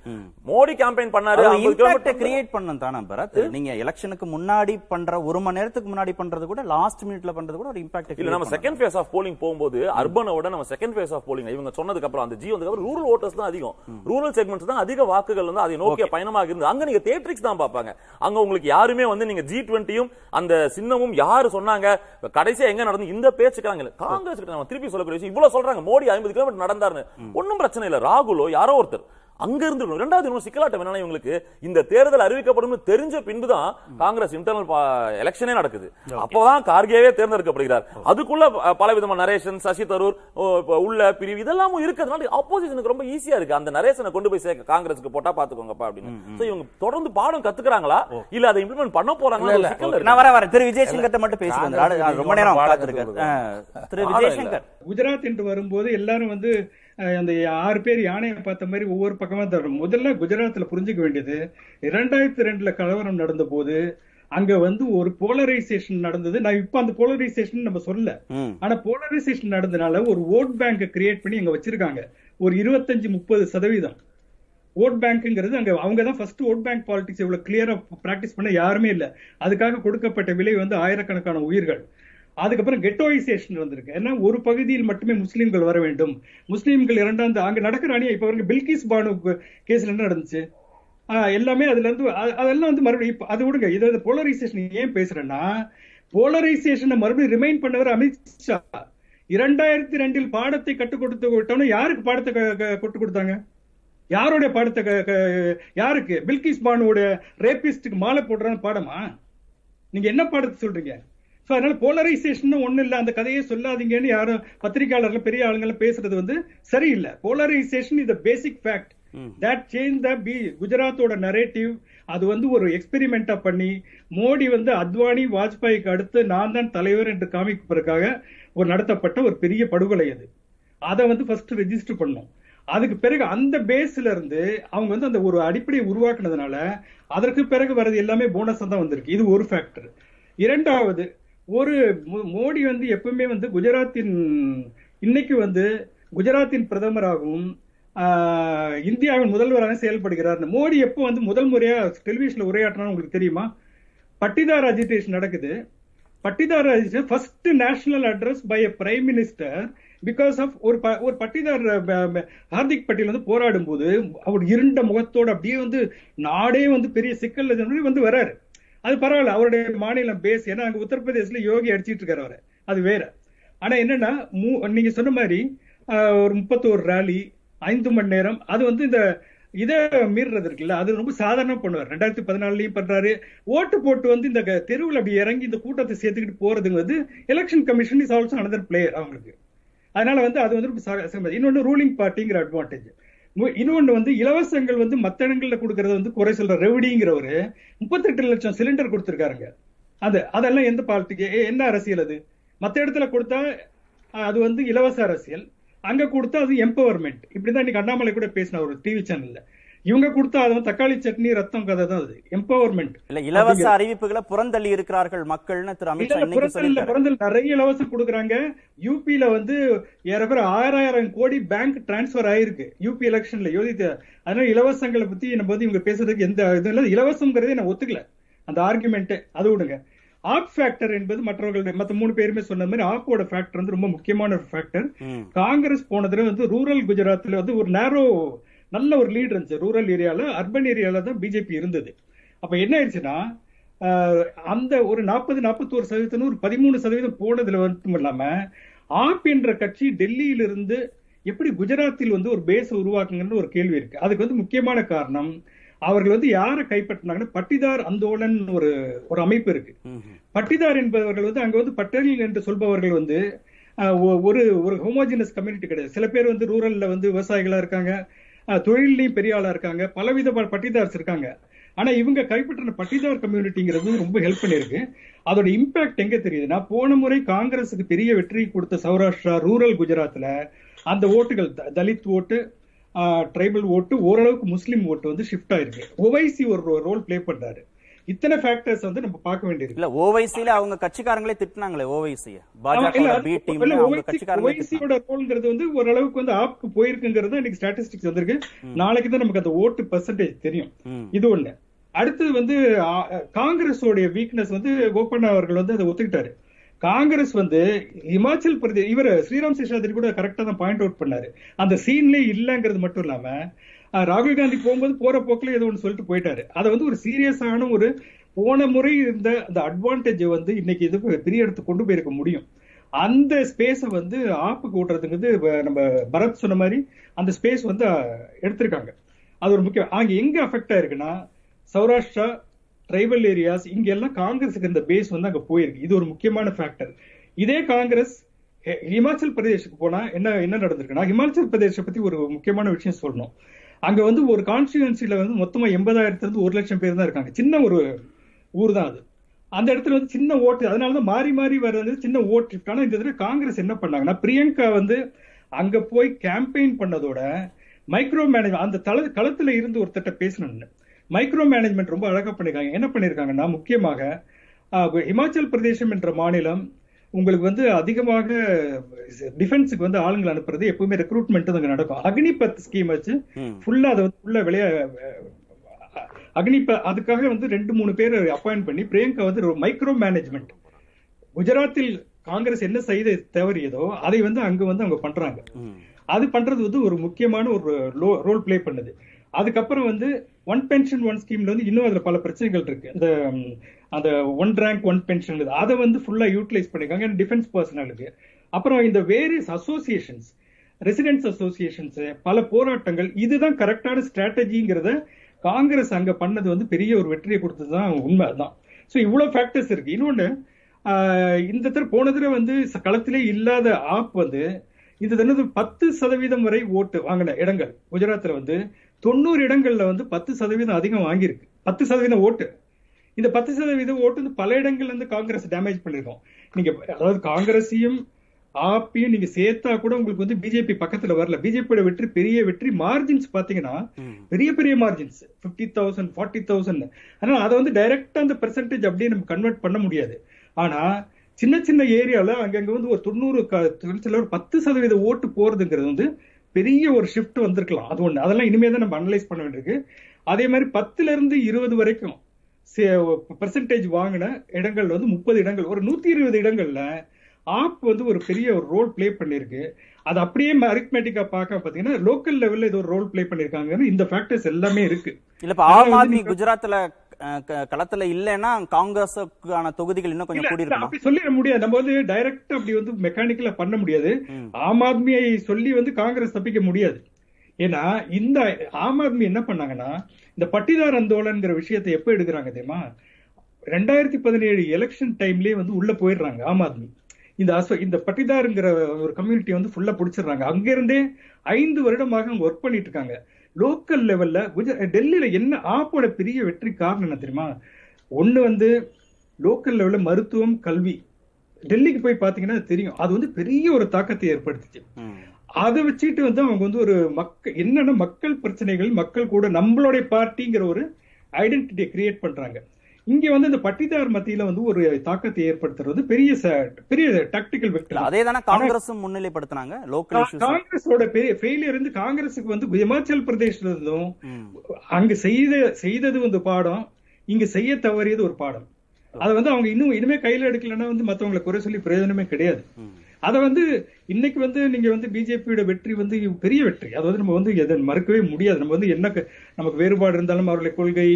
மோடி கேம்பெயின் பண்ணாரு அது 50 இம்பாக்ட கிரியேட் பண்ணணும் தானே பரத். நீங்க எலெக்ஷனுக்கு முன்னாடி பண்ற ஒரு மணி நேரத்துக்கு முன்னாடி பண்றது கூட லாஸ்ட் மினிட்ல பண்றது கூட ஒரு இம்பாக்ட் இல்ல நம்ம செகண்ட் ஃபேஸ் ஆஃப் போலிங் போகும்போது அர்பனை விட நம்ம செகண்ட் ஃபேஸ் ஆஃப் போலிங் இவங்க சொன்னதுக்கு அப்புறம் அந்த ஜி வந்ததுக்கு ரூரல் ஓட்டர்ஸ் தான் அதிகம். ரூரல் செக்மெண்ட்ஸ் தான் அதிக வாக்குகள் வந்து அதை நோக்கிய பயணமாக இருந்து அங்க நீங்க தேட்ரிக்ஸ் தான் பார்ப்பாங்க. அங்க உங்களுக்கு யாருமே வந்து நீங்க ஜி டுவெண்ட்டியும் அந்த சின்னமும் யாரு சொன்னாங்க? கடைசியா எங்க நடந்து இந்த பேச்சுக்கிறாங்க காங்கிரஸ் கிட்ட நம்ம திருப்பி சொல்லக்கூடிய விஷயம் இவ்வளவு சொல்றாங்க. மோடி ஐம்பது கிலோமீட்டர் நடந்தாருன்னு. ஒண்ணும் பிரச்சனை இல்ல. ராகுலோ யாரோ ஒருத்தர். அங்க இருந்து ரெண்டாவது இன்னும் சிக்கலாட்டம் என்னன்னா இவங்களுக்கு இந்த தேர்தல் அறிவிக்கப்படும் தெரிஞ்ச பின்புதான் காங்கிரஸ் இன்டர்னல் எலெக்ஷனே நடக்குது. அப்போதான் கார்கேவே தேர்ந்தெடுக்கப்படுகிறார். அதுக்குள்ள பல விதமான நரேஷன் சசி தரூர் உள்ள பிரிவு இதெல்லாமும் இருக்கிறதுனால ஆப்போசிஷனுக்கு ரொம்ப ஈஸியா இருக்கு. அந்த நரேஷனை கொண்டு போய் சேர்க்க காங்கிரஸ்க்கு போட்டா பாத்துக்கோங்கப்பா அப்படின்னு. So இவங்க தொடர்ந்து பாடம் கத்துக்கிறாங்களா? இல்ல அதை இம்ப்ளிமெண்ட் பண்ண போறாங்களா. நான் வர வரேன் திரு விஜய் சங்கர்ட்ட மட்டும் பேசி வந்தாரு ஆ, ரொம்ப நேரம் திரு விஜய் சங்கர் குஜராத் என்று வரும்போது எல்லாரும் வந்து அந்த ஆறு பேர் யானையை பார்த்த மாதிரி ஒவ்வொரு பக்கமா தரும் முதல்ல குஜராத்ல புரிஞ்சுக்க வேண்டியது இரண்டாயிரத்தி ரெண்டுல கலவரம் நடந்த போது அங்க வந்து ஒரு போலரைசேஷன் நடந்தது. நான் இப்ப அந்த போலரைசேஷன் நம்ம சொல்ல ம். ஆனா போலரைசேஷன் நடந்தனால ஒரு ஓட் பேங்கை கிரியேட் பண்ணி அங்க வச்சிருக்காங்க. ஒரு இருபத்தஞ்சு முப்பது சதவீதம். ஓட் பேங்க்ங்கிறது அங்க அவங்க தான் ஃபர்ஸ்ட் ஓட் பேங்க் பாலிடிக்ஸ் இவ்வளவு கிளியரா பிராக்டிஸ் பண்ண யாருமே இல்ல. அதுக்காக கொடுக்கப்பட்ட விலை வந்து ஆயிரக்கணக்கான உயிர்கள். அதுக்கப்புறம் கெட்டோயிசேஷன் வந்திருக்கு. ஏன்னா ஒரு பகுதியில் மட்டுமே முஸ்லீம்கள் வர வேண்டும். முஸ்லீம்கள் இரண்டாம் அங்க நடக்கிற அணியா இப்ப வரைக்கும் பில்கிஸ் பானு கேஸ்ல என்ன நடந்துச்சு? ஆஹ் எல்லாமே அதுல இருந்து அதெல்லாம் வந்து மறுபடியும் அது விடுங்க இதை போலரைசேஷன் ஏன் பேசுறேன்னா போலரைசேஷனை மறுபடியும் ரிமைண்ட் பண்ணவர் அமித்ஷா இரண்டாயிரத்தி ரெண்டில் பாடத்தை கற்றுக் கொடுத்து விட்டோம்னா யாருக்கு பாடத்தை க- கற்றுக் கொடுத்தாங்க? யாருடைய பாடத்தை க- யாருக்கு? பில்கிஸ் பானுவோட ரேபிஸ்டுக்கு மாலை போடுறான்னு பாடமா? நீங்க என்ன பாடத்தை சொல்றீங்க? சோ அதனால போலரைசேஷன் ஒண்ணு இல்ல. அந்த கதையே சொல்லாதீங்கன்னு யாரும் பத்திரிகையாளர்கள் பெரிய ஆளுங்க பேசுறது வந்து சரியில்லை. Polarisation is basic fact that change the B குஜராத்தோட narrative அது வந்து ஒரு எக்ஸ்பெரிமெண்டா பண்ணி மோடி வந்து அத்வானி வாஜ்பாய்க்கு அடுத்து நான் தான் தலைவர் என்று காமிப்பதற்காக ஒரு நடத்தப்பட்ட ஒரு பெரிய படுகொலை அது. அதை வந்து ஃபர்ஸ்ட் ரெஜிஸ்டர் பண்ணோம். அதுக்கு பிறகு அந்த பேஸ்ல இருந்து அவங்க வந்து அந்த ஒரு அடிப்படையை உருவாக்குனதுனால அதற்கு பிறகு வர்றது எல்லாமே போனஸா தான் வந்திருக்கு. இது ஒரு ஃபேக்டர் இரண்டாவது ஒரு மோ- மோடி வந்து எப்பவுமே வந்து குஜராத்தின் இன்னைக்கு வந்து குஜராத்தின் பிரதமராகவும் இந்தியாவின் முதல்வராக செயல்படுகிறார். மோடி எப்போ வந்து முதல் முறையா டெலிவிஷன்ல உரையாற்றினா உங்களுக்கு தெரியுமா? பட்டிதார் அஜிடேஷன் நடக்குது. Patidar agitation first national address by a prime minister because of ஒரு ப- ஒரு பட்டிதார் ஹார்திக் பட்டேல் வந்து போராடும் போது அவர் இருண்ட முகத்தோடு அப்படியே வந்து நாடே வந்து பெரிய சிக்கல் வந்து வராரு. அது பரவாயில்ல அவருடைய மாநிலம் பேஸ் ஏன்னா அங்க உத்தரப்பிரதேசல யோகி அடிச்சிட்டு இருக்காரு அவரை. அது வேற. ஆனா என்னன்னா மூ- நீங்க சொன்ன மாதிரி ஒரு முப்பத்தோரு ரேலி ஐந்து மணி நேரம் அது வந்து இந்த இதை மீறுறது இருக்குல்ல அது ரொம்ப சாதாரண பண்ணுவார். ரெண்டாயிரத்தி பதினாலுலயும் பண்றாரு. ஓட்டு போட்டு வந்து இந்த தெருவில் அப்படி இறங்கி இந்த கூட்டத்தை சேர்த்துக்கிட்டு போறதுங்க வந்து election commission is also another player அவங்களுக்கு. அதனால வந்து அது வந்து ரொம்ப இன்னொன்று ரூலிங் பார்ட்டிங்கிற அட்வான்டேஜ் இன்னொன்று வந்து இலவசங்கள் வந்து மற்ற இடங்களில் கொடுக்கறது வந்து குறை சொல்ற ரெவடிங்கிறவரு முப்பத்தெட்டு லட்சம் சிலிண்டர் கொடுத்துருக்காருங்க. அது அதெல்லாம் எந்த பார்ட்டிக்கு என்ன அரசியல் அது? மற்ற இடத்துல கொடுத்தா அது வந்து இலவச அரசியல். அங்க கொடுத்தா அது எம்பவர்மெண்ட் இப்படிதான் இன்னைக்கு அண்ணாமலை கூட பேசின ஒரு டிவி சேனல்ல இவங்க கொடுத்தா அது தக்காளி சட்னி ரத்தம் கதை தான் அது. எம்பவர்மெண்ட் இல்ல இலவச அறிவிப்புகளை புறந்தள்ளி இருக்கிறார்கள் மக்கள்னு திரு அமித்ஷா புறத்தில் நிறைய இலவசம் கொடுக்குறாங்க. யூபில வந்து ஏறக்குற ஆறாயிரம் கோடி பேங்க் டிரான்ஸ்பர் ஆயிருக்கு. யூபி எலெக்ஷன்ல யோசித்த அதனால இலவசங்களை பத்தி நம்ம வந்து இவங்க பேசுறதுக்கு எந்த இது இல்லை. இலவசங்கிறதே நான் ஒத்துக்கல. அந்த ஆர்குமெண்ட் அது விடுங்க. ஆப் ஃபேக்டர் என்பது மற்றவர்கள் மத்த மூணு பேருமே சொன்ன மாதிரி ஆப்போட ஃபேக்டர் வந்து ரொம்ப முக்கியமான ஒரு ஃபேக்டர் காங்கிரஸ் போன தடவை வந்து ரூரல் குஜராத்ல வந்து ஒரு நேரோ நல்ல ஒரு லீட் இருந்துச்சு. ரூரல் ஏரியால அர்பன் ஏரியால தான் பிஜேபி இருந்தது. அப்ப என்ன ஆயிடுச்சுன்னா அந்த ஒரு நாற்பது நாற்பத்தோரு சதவீதம் ஒரு பதிமூணு சதவீதம் போனதுல மட்டும் இல்லாம ஆப் என்ற கட்சி டெல்லியிலிருந்து எப்படி குஜராத்தில் வந்து ஒரு பேஸ் உருவாக்குங்கன்னு ஒரு கேள்வி இருக்கு. அதுக்கு வந்து முக்கியமான காரணம் அவர்கள் வந்து யாரை கைப்பற்றினாங்கன்னா பட்டிதார் அந்தோலன் ஒரு ஒரு அமைப்பு இருக்கு. பட்டிதார் என்பவர்கள் வந்து அங்க வந்து பட்டேல் என்று சொல்பவர்கள் வந்து ஒரு ஒரு ஹோமோஜினஸ் கம்யூனிட்டி கிடையாது. சில பேர் வந்து ரூரல்ல வந்து விவசாயிகளா இருக்காங்க. தொழிலையும் பெரிய ஆளா இருக்காங்க. பலவித ப- பட்டிதார்ஸ் இருக்காங்க. ஆனா இவங்க கைப்பற்றின பட்டிதார் கம்யூனிட்டிங்கிறது ரொம்ப ஹெல்ப் பண்ணிருக்கு அதோட இம்பாக்ட் எங்க தெரியுதுன்னா போன முறை காங்கிரஸுக்கு பெரிய வெற்றி கொடுத்த சௌராஷ்டிரா ரூரல் குஜராத்ல அந்த ஓட்டுகள் த- தலித் ஓட்டு ட்ரைபல் ஓட்டு ஓரளவுக்கு முஸ்லீம் ஓட்டு வந்து ஷிஃப்ட் ஆயிருக்கு. ஒவைசி ஒரு ரோல் ப்ளே பண்றாரு. இத்தனை ஃபேக்டர்ஸ் வந்து நம்ம பார்க்க வேண்டியிருக்கு இல்ல ஓவைசில அவங்க கட்சிக்காரங்களே திட்டினாங்களே ஓவைசிய பாஜக பி டீம்ல அவங்க OIC கட்சிக்காரங்களே OIC திட்டினாங்க. யோட ரோல்ங்கிறது வந்து ஓரளவுக்கு வந்து ஆப்க்கு போயிருக்குங்கிறது இன்னைக்கு ஸ்டாட்டிஸ்டிக்ஸ் வந்திருக்கு. நாளைக்கு தான் நமக்கு அந்த ஓட்டு பர்சன்டேஜ் தெரியும். இது ஒண்ணு. அடுத்தது வந்து ஆ, காங்கிரஸோடைய வீக்னஸ் வந்து கோபண்ணா அவர்கள் வந்து அதை ஒத்துக்கிட்டாரு. காங்கிரஸ் வந்து இமாச்சல் பிரதேஷ் இவர் ஸ்ரீராம் சேஷாதிரி கூட கரெக்டா தான் பாயிண்ட் அவுட் பண்ணாரு. அந்த சீன்லயே இல்லங்கிறது மட்டும் இல்லாம ராகுல் காந்தி போகும்போது போற போக்குல ஏதோ ஒன்று சொல்லிட்டு போயிட்டாரு. அதை வந்து ஒரு சீரியஸான ஒரு போன முறை இருந்த அந்த அட்வான்டேஜை வந்து இன்னைக்கு இது பெரிய இடத்துக்கு கொண்டு போயிருக்க முடியும். அந்த ஸ்பேஸை வந்து ஆப்புக்கு ஓட்டுறதுங்கிறது நம்ம பரத் சொன்ன மாதிரி அந்த ஸ்பேஸ் வந்து எடுத்திருக்காங்க. அது ஒரு முக்கியம். அங்க எங்க அஃபெக்ட் ஆயிருக்குன்னா சௌராஷ்டிரா ட்ரைபல் ஏரியாஸ் இங்க எல்லாம் காங்கிரஸுக்கு இந்த பேஸ் வந்து அங்க போயிருக்கு. இது ஒரு முக்கியமான ஃபேக்டர் இதே காங்கிரஸ் ஹிமாச்சல் பிரதேஷுக்கு போனா என்ன என்ன நடந்திருக்குன்னா ஹிமாச்சல் பிரதேச பத்தி ஒரு முக்கியமான விஷயம் சொல்லணும். அங்க வந்து ஒரு கான்ஸ்டியூன்சில வந்து மொத்தமா எண்பதாயிரத்துல இருந்து ஒரு லட்சம் பேர் தான் இருக்காங்க. சின்ன ஒரு ஊர் தான் அது. அந்த இடத்துல வந்து சின்ன ஓட்டு அதனாலதான் மாறி மாறி வர்றது சின்ன ஓட்டு shift. ஆனா இந்த தடவை காங்கிரஸ் என்ன பண்ணாங்கன்னா பிரியங்கா வந்து அங்க போய் கேம்பெயின் பண்ணதோட மைக்ரோ மேனேஜ் அந்த தள களத்துல இருந்து ஒருத்தட்ட பேசணும்னு மைக்ரோ மேனேஜ்மெண்ட் ரொம்ப அழகா பண்ணிருக்காங்க. என்ன பண்ணிருக்காங்கன்னா முக்கியமாக இமாச்சல் பிரதேசம் என்ற மாநிலம் உங்களுக்கு வந்து அதிகமாக டிஃபென்ஸுக்கு வந்து ஆளுங்களை அனுப்புறது எப்பவுமே ரெக்ரூட்மெண்ட் அங்க நடக்கும். அக்னிபத் ஸ்கீம் வச்சு ஃபுல்லா அதை வந்து ஃபுல்லா விளையா அக்னிப அதுக்காக வந்து ரெண்டு மூணு பேர் அப்பாயிண்ட் பண்ணி பிரியங்கா வந்து மைக்ரோ மேனேஜ்மெண்ட் குஜராத்தில் காங்கிரஸ் என்ன செய்த தவறியதோ அதை வந்து அங்க வந்து அவங்க பண்றாங்க. அது பண்றது வந்து ஒரு முக்கியமான ஒரு ரோல் ப்ளே பண்ணுது. அதுக்கப்புறம் வந்து ஒன் பென்ஷன் ஒன் ஸ்கீம்ல வந்து இன்னும் அதுல பல பிரச்சனைகள் இருக்கு. இந்த அந்த ஒன் ரேங்க் ஒன் பென்ஷன் அதை வந்து ஃபுல்லா யூட்டிலைஸ் பண்ணிருக்காங்க. டிஃபென்ஸ் பர்சனலுக்கு அப்புறம் இந்த வேரியஸ் அசோசியேஷன்ஸ் ரெசிடென்ட்ஸ் அசோசியேஷன்ஸ் பல போராட்டங்கள் இதுதான் கரெக்டான ஸ்ட்ராட்டஜிங்கிறத காங்கிரஸ் அங்க பண்ணது வந்து பெரிய ஒரு வெற்றியை கொடுத்ததுதான் உண்மை தான் ஸோ இவ்வளவு ஃபேக்டர்ஸ் இருக்கு. இன்னொன்னு இந்த தடவை போன தடவை வந்து களத்திலே இல்லாத ஆப் வந்து இந்த தடவை பத்து சதவீதம் வரை ஓட்டு வாங்கின இடங்கள். குஜராத்ல வந்து தொண்ணூறு இடங்கள்ல வந்து பத்து சதவீதம் அதிகம் வாங்கியிருக்கு. பத்து சதவீதம் ஓட்டு. இந்த பத்து சதவீதம் ஓட்டு வந்து பல இடங்கள்ல இருந்து காங்கிரஸ் டேமேஜ் பண்ணிருக்கோம். நீங்க அதாவது காங்கிரஸையும் ஆப்பையும் நீங்க சேர்த்தா கூட உங்களுக்கு வந்து பிஜேபி பக்கத்துல வரல. பிஜேபியோட வெற்றி பெரிய வெற்றி மார்ஜின்ஸ் பாத்தீங்கன்னா பெரிய பெரிய margins fifty thousand forty thousand அதனால அதை வந்து டைரக்டா அந்த பெர்சன்டேஜ் அப்படியே நம்ம கன்வெர்ட் பண்ண முடியாது. ஆனா சின்ன சின்ன ஏரியால அங்கங்க வந்து ஒரு தொண்ணூறு ஒரு பத்து சதவீத ஓட்டு போறதுங்கிறது வந்து பெரிய ஒரு ஷிஃப்ட் வந்திருக்கலாம். அது ஒண்ணு. அதெல்லாம் இனிமே தான் நம்ம அனலைஸ் பண்ண வேண்டியிருக்கு. அதே மாதிரி பத்துல இருந்து இருபது வரைக்கும் பெர்சன்டேஜ் வாங்கின இடங்கள் வந்து முப்பது இடங்கள். ஒரு நூத்தி இருபது இடங்கள்ல ஆப் வந்து ஒரு பெரிய ஒரு ரோல் ப்ளே பண்ணிருக்கு. அது அப்படியே அரித்மேட்டிக்கா பார்க்க பாத்தீங்கன்னா லோக்கல் லெவல்ல இது ஒரு ரோல் ப்ளே பண்ணிருக்காங்கன்னு இந்த ஃபேக்டர்ஸ் எல்லாமே இருக்கு. இல்ல இப்ப ஆம் ஆத்மி குஜராத்ல களத்துல இல்லைன்னா காங்கிரஸுக்கான தொகுதிகள் இன்னும் கொஞ்சம் கூடி அப்படி சொல்லிட முடியாது. நம்ம வந்து டைரக்டா அப்படி வந்து மெக்கானிக்கலா பண்ண முடியாது. ஆம் ஆத்மியை சொல்லி வந்து காங்கிரஸ் தப்பிக்க முடியாது. ஏன்னா இந்த ஆம் ஆத்மி என்ன பண்ணாங்கன்னா இந்த பட்டிதார் அந்தோலன்கிற விஷயத்தை எப்ப எடுக்கிறாங்க தெரியுமா? ரெண்டாயிரத்தி பதினேழு எலெக்ஷன் டைம்லயே வந்து உள்ள போயிடுறாங்க ஆம் ஆத்மி. இந்த அசோ இந்த பட்டிதாருங்கிற ஒரு கம்யூனிட்டி வந்து ஃபுல்லா பிடிச்சிடுறாங்க. அங்கிருந்தே ஐந்து வருடமாக அவங்க ஒர்க் பண்ணிட்டு இருக்காங்க லோக்கல் லெவல்ல குஜ டெல்லியில என்ன ஆப்போட பெரிய வெற்றி காரணம் என்ன தெரியுமா? ஒண்ணு வந்து லோக்கல் லெவல்ல மருத்துவம் கல்வி. டெல்லிக்கு போய் பாத்தீங்கன்னா அது தெரியும். அது வந்து பெரிய ஒரு தாக்கத்தை ஏற்படுத்துச்சு. அதை வச்சுட்டு வந்து அவங்க வந்து ஒரு மக்கள் என்னன்னா மக்கள் பிரச்சனைகள் மக்கள் கூட நம்மளுடைய பார்ட்டிங்கிற ஒரு ஐடென்டிட்டியை கிரியேட் பண்றாங்க. இங்க வந்து இந்த பட்டிதார் மத்தியில வந்து ஒரு தாக்கத்தை ஏற்படுத்துறது பெரிய பெரிய டாக்டிக்கல் வெக்டர் அதே தானே காங்கிரஸும் முன்னிலைப்படுத்தினாங்க லோக்கல் காங்கிரஸோட பெரிய ஃபெயிலியர் இருந்து காங்கிரஸுக்கு வந்து இமாச்சல் பிரதேஷ்ல இருந்தும் அங்க செய்த செய்தது வந்து பாடம் இங்க செய்ய தவறியது ஒரு பாடம். அதை வந்து அவங்க இன்னும் இனிமே கையில எடுக்கலன்னா வந்து மத்தவங்களை குறை சொல்லி பிரயோஜனமே கிடையாது. அதை வந்து இன்னைக்கு வந்து நீங்க வந்து பிஜேபியோட வெற்றி வந்து பெரிய வெற்றி. அது வந்து நம்ம வந்து எதை மறுக்கவே முடியாது. நம்ம வந்து என்ன நமக்கு வேறுபாடு இருந்தாலும் அவருடைய கொள்கை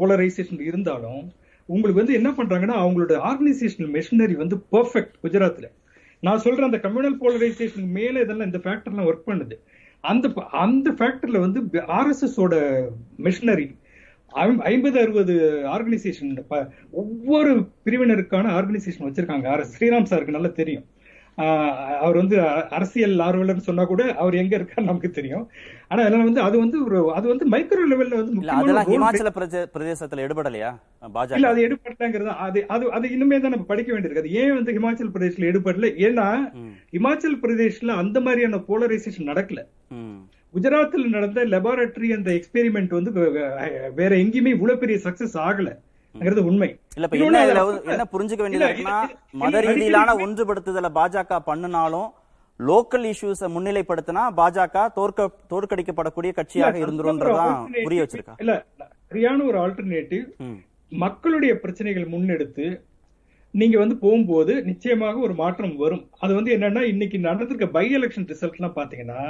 போலரைசேஷன் இருந்தாலும் உங்களுக்கு வந்து என்ன பண்றாங்கன்னா அவங்களோட ஆர்கனைசேஷனல் மெஷினரி வந்து பெர்ஃபெக்ட் குஜராத்ல. நான் சொல்றேன் அந்த கம்யூனல் போலரைசேஷன் மேல இதெல்லாம் இந்த ஃபேக்டர்லாம் ஒர்க் பண்ணுது. அந்த அந்த ஃபேக்டர்ல வந்து ஆர்எஸ்எஸோட மிஷினரி மெஷினரி ஐம்பது அறுபது ஆர்கனைசேஷன் ஒவ்வொரு பிரிவினருக்கான ஆர்கனைசேஷன் வச்சிருக்காங்க. ஆர் ஸ்ரீராம் சாருக்கு நல்லா தெரியும். அவர் வந்து அரசியல் ஆர்வலர்னு சொன்னா கூட அவர் எங்க இருக்கான்னு நமக்கு தெரியும். ஆனா அதனால வந்து அது வந்து ஒரு அது வந்து மைக்ரோ லெவல்ல வந்து இல்ல அதெல்லாம் ஹிமாச்சல பிரதே- பிரதேசத்துல எடுபடலையா? இல்ல பாஜக அது எடுபடலங்கிறது அது அது அது இன்னுமே தான் நம்ம படிக்க வேண்டியிருக்கு. அது ஏன் வந்து ஹிமாச்சல் பிரதேஷ்ல எடுபடல? ஏன்னா ஹிமாச்சல் பிரதேஷ்ல அந்த மாதிரியான போலரைசேஷன் நடக்கல. குஜராத்தில் நடந்த லெபார்டரி அந்த எக்ஸ்பெரிமெண்ட் வந்து வேற எங்கேயுமே இவ்வளவு பெரிய சக்சஸ் ஆகலங்கிறது உண்மை. இல்ல இப்ப என்ன இதுல என்ன புரிஞ்சுக்க வேண்டியது இல்ல, இருக்குன்னா இல்ல, மத ரீதியிலான ஒன்றுபடுத்துதல பாஜக பண்ணினாலும் லோக்கல் இஷ்யூஸ முன்னிலைப்படுத்தினா பாஜக தோற்க தோற்கடிக்கப்படக்கூடிய கட்சியாக alternative- புரிய வச்சிருக்கா? இல்ல சரியான ஒரு ஆல்டர்னேட்டிவ். மக்களுடைய பிரச்சனைகள் முன்னெடுத்து நீங்க வந்து போகும்போது நிச்சயமாக ஒரு மாற்றம் வரும். அது வந்து என்னன்னா இன்னைக்கு நடந்திருக்க பை எலெக்ஷன் ரிசல்ட் எல்லாம் பாத்தீங்கன்னா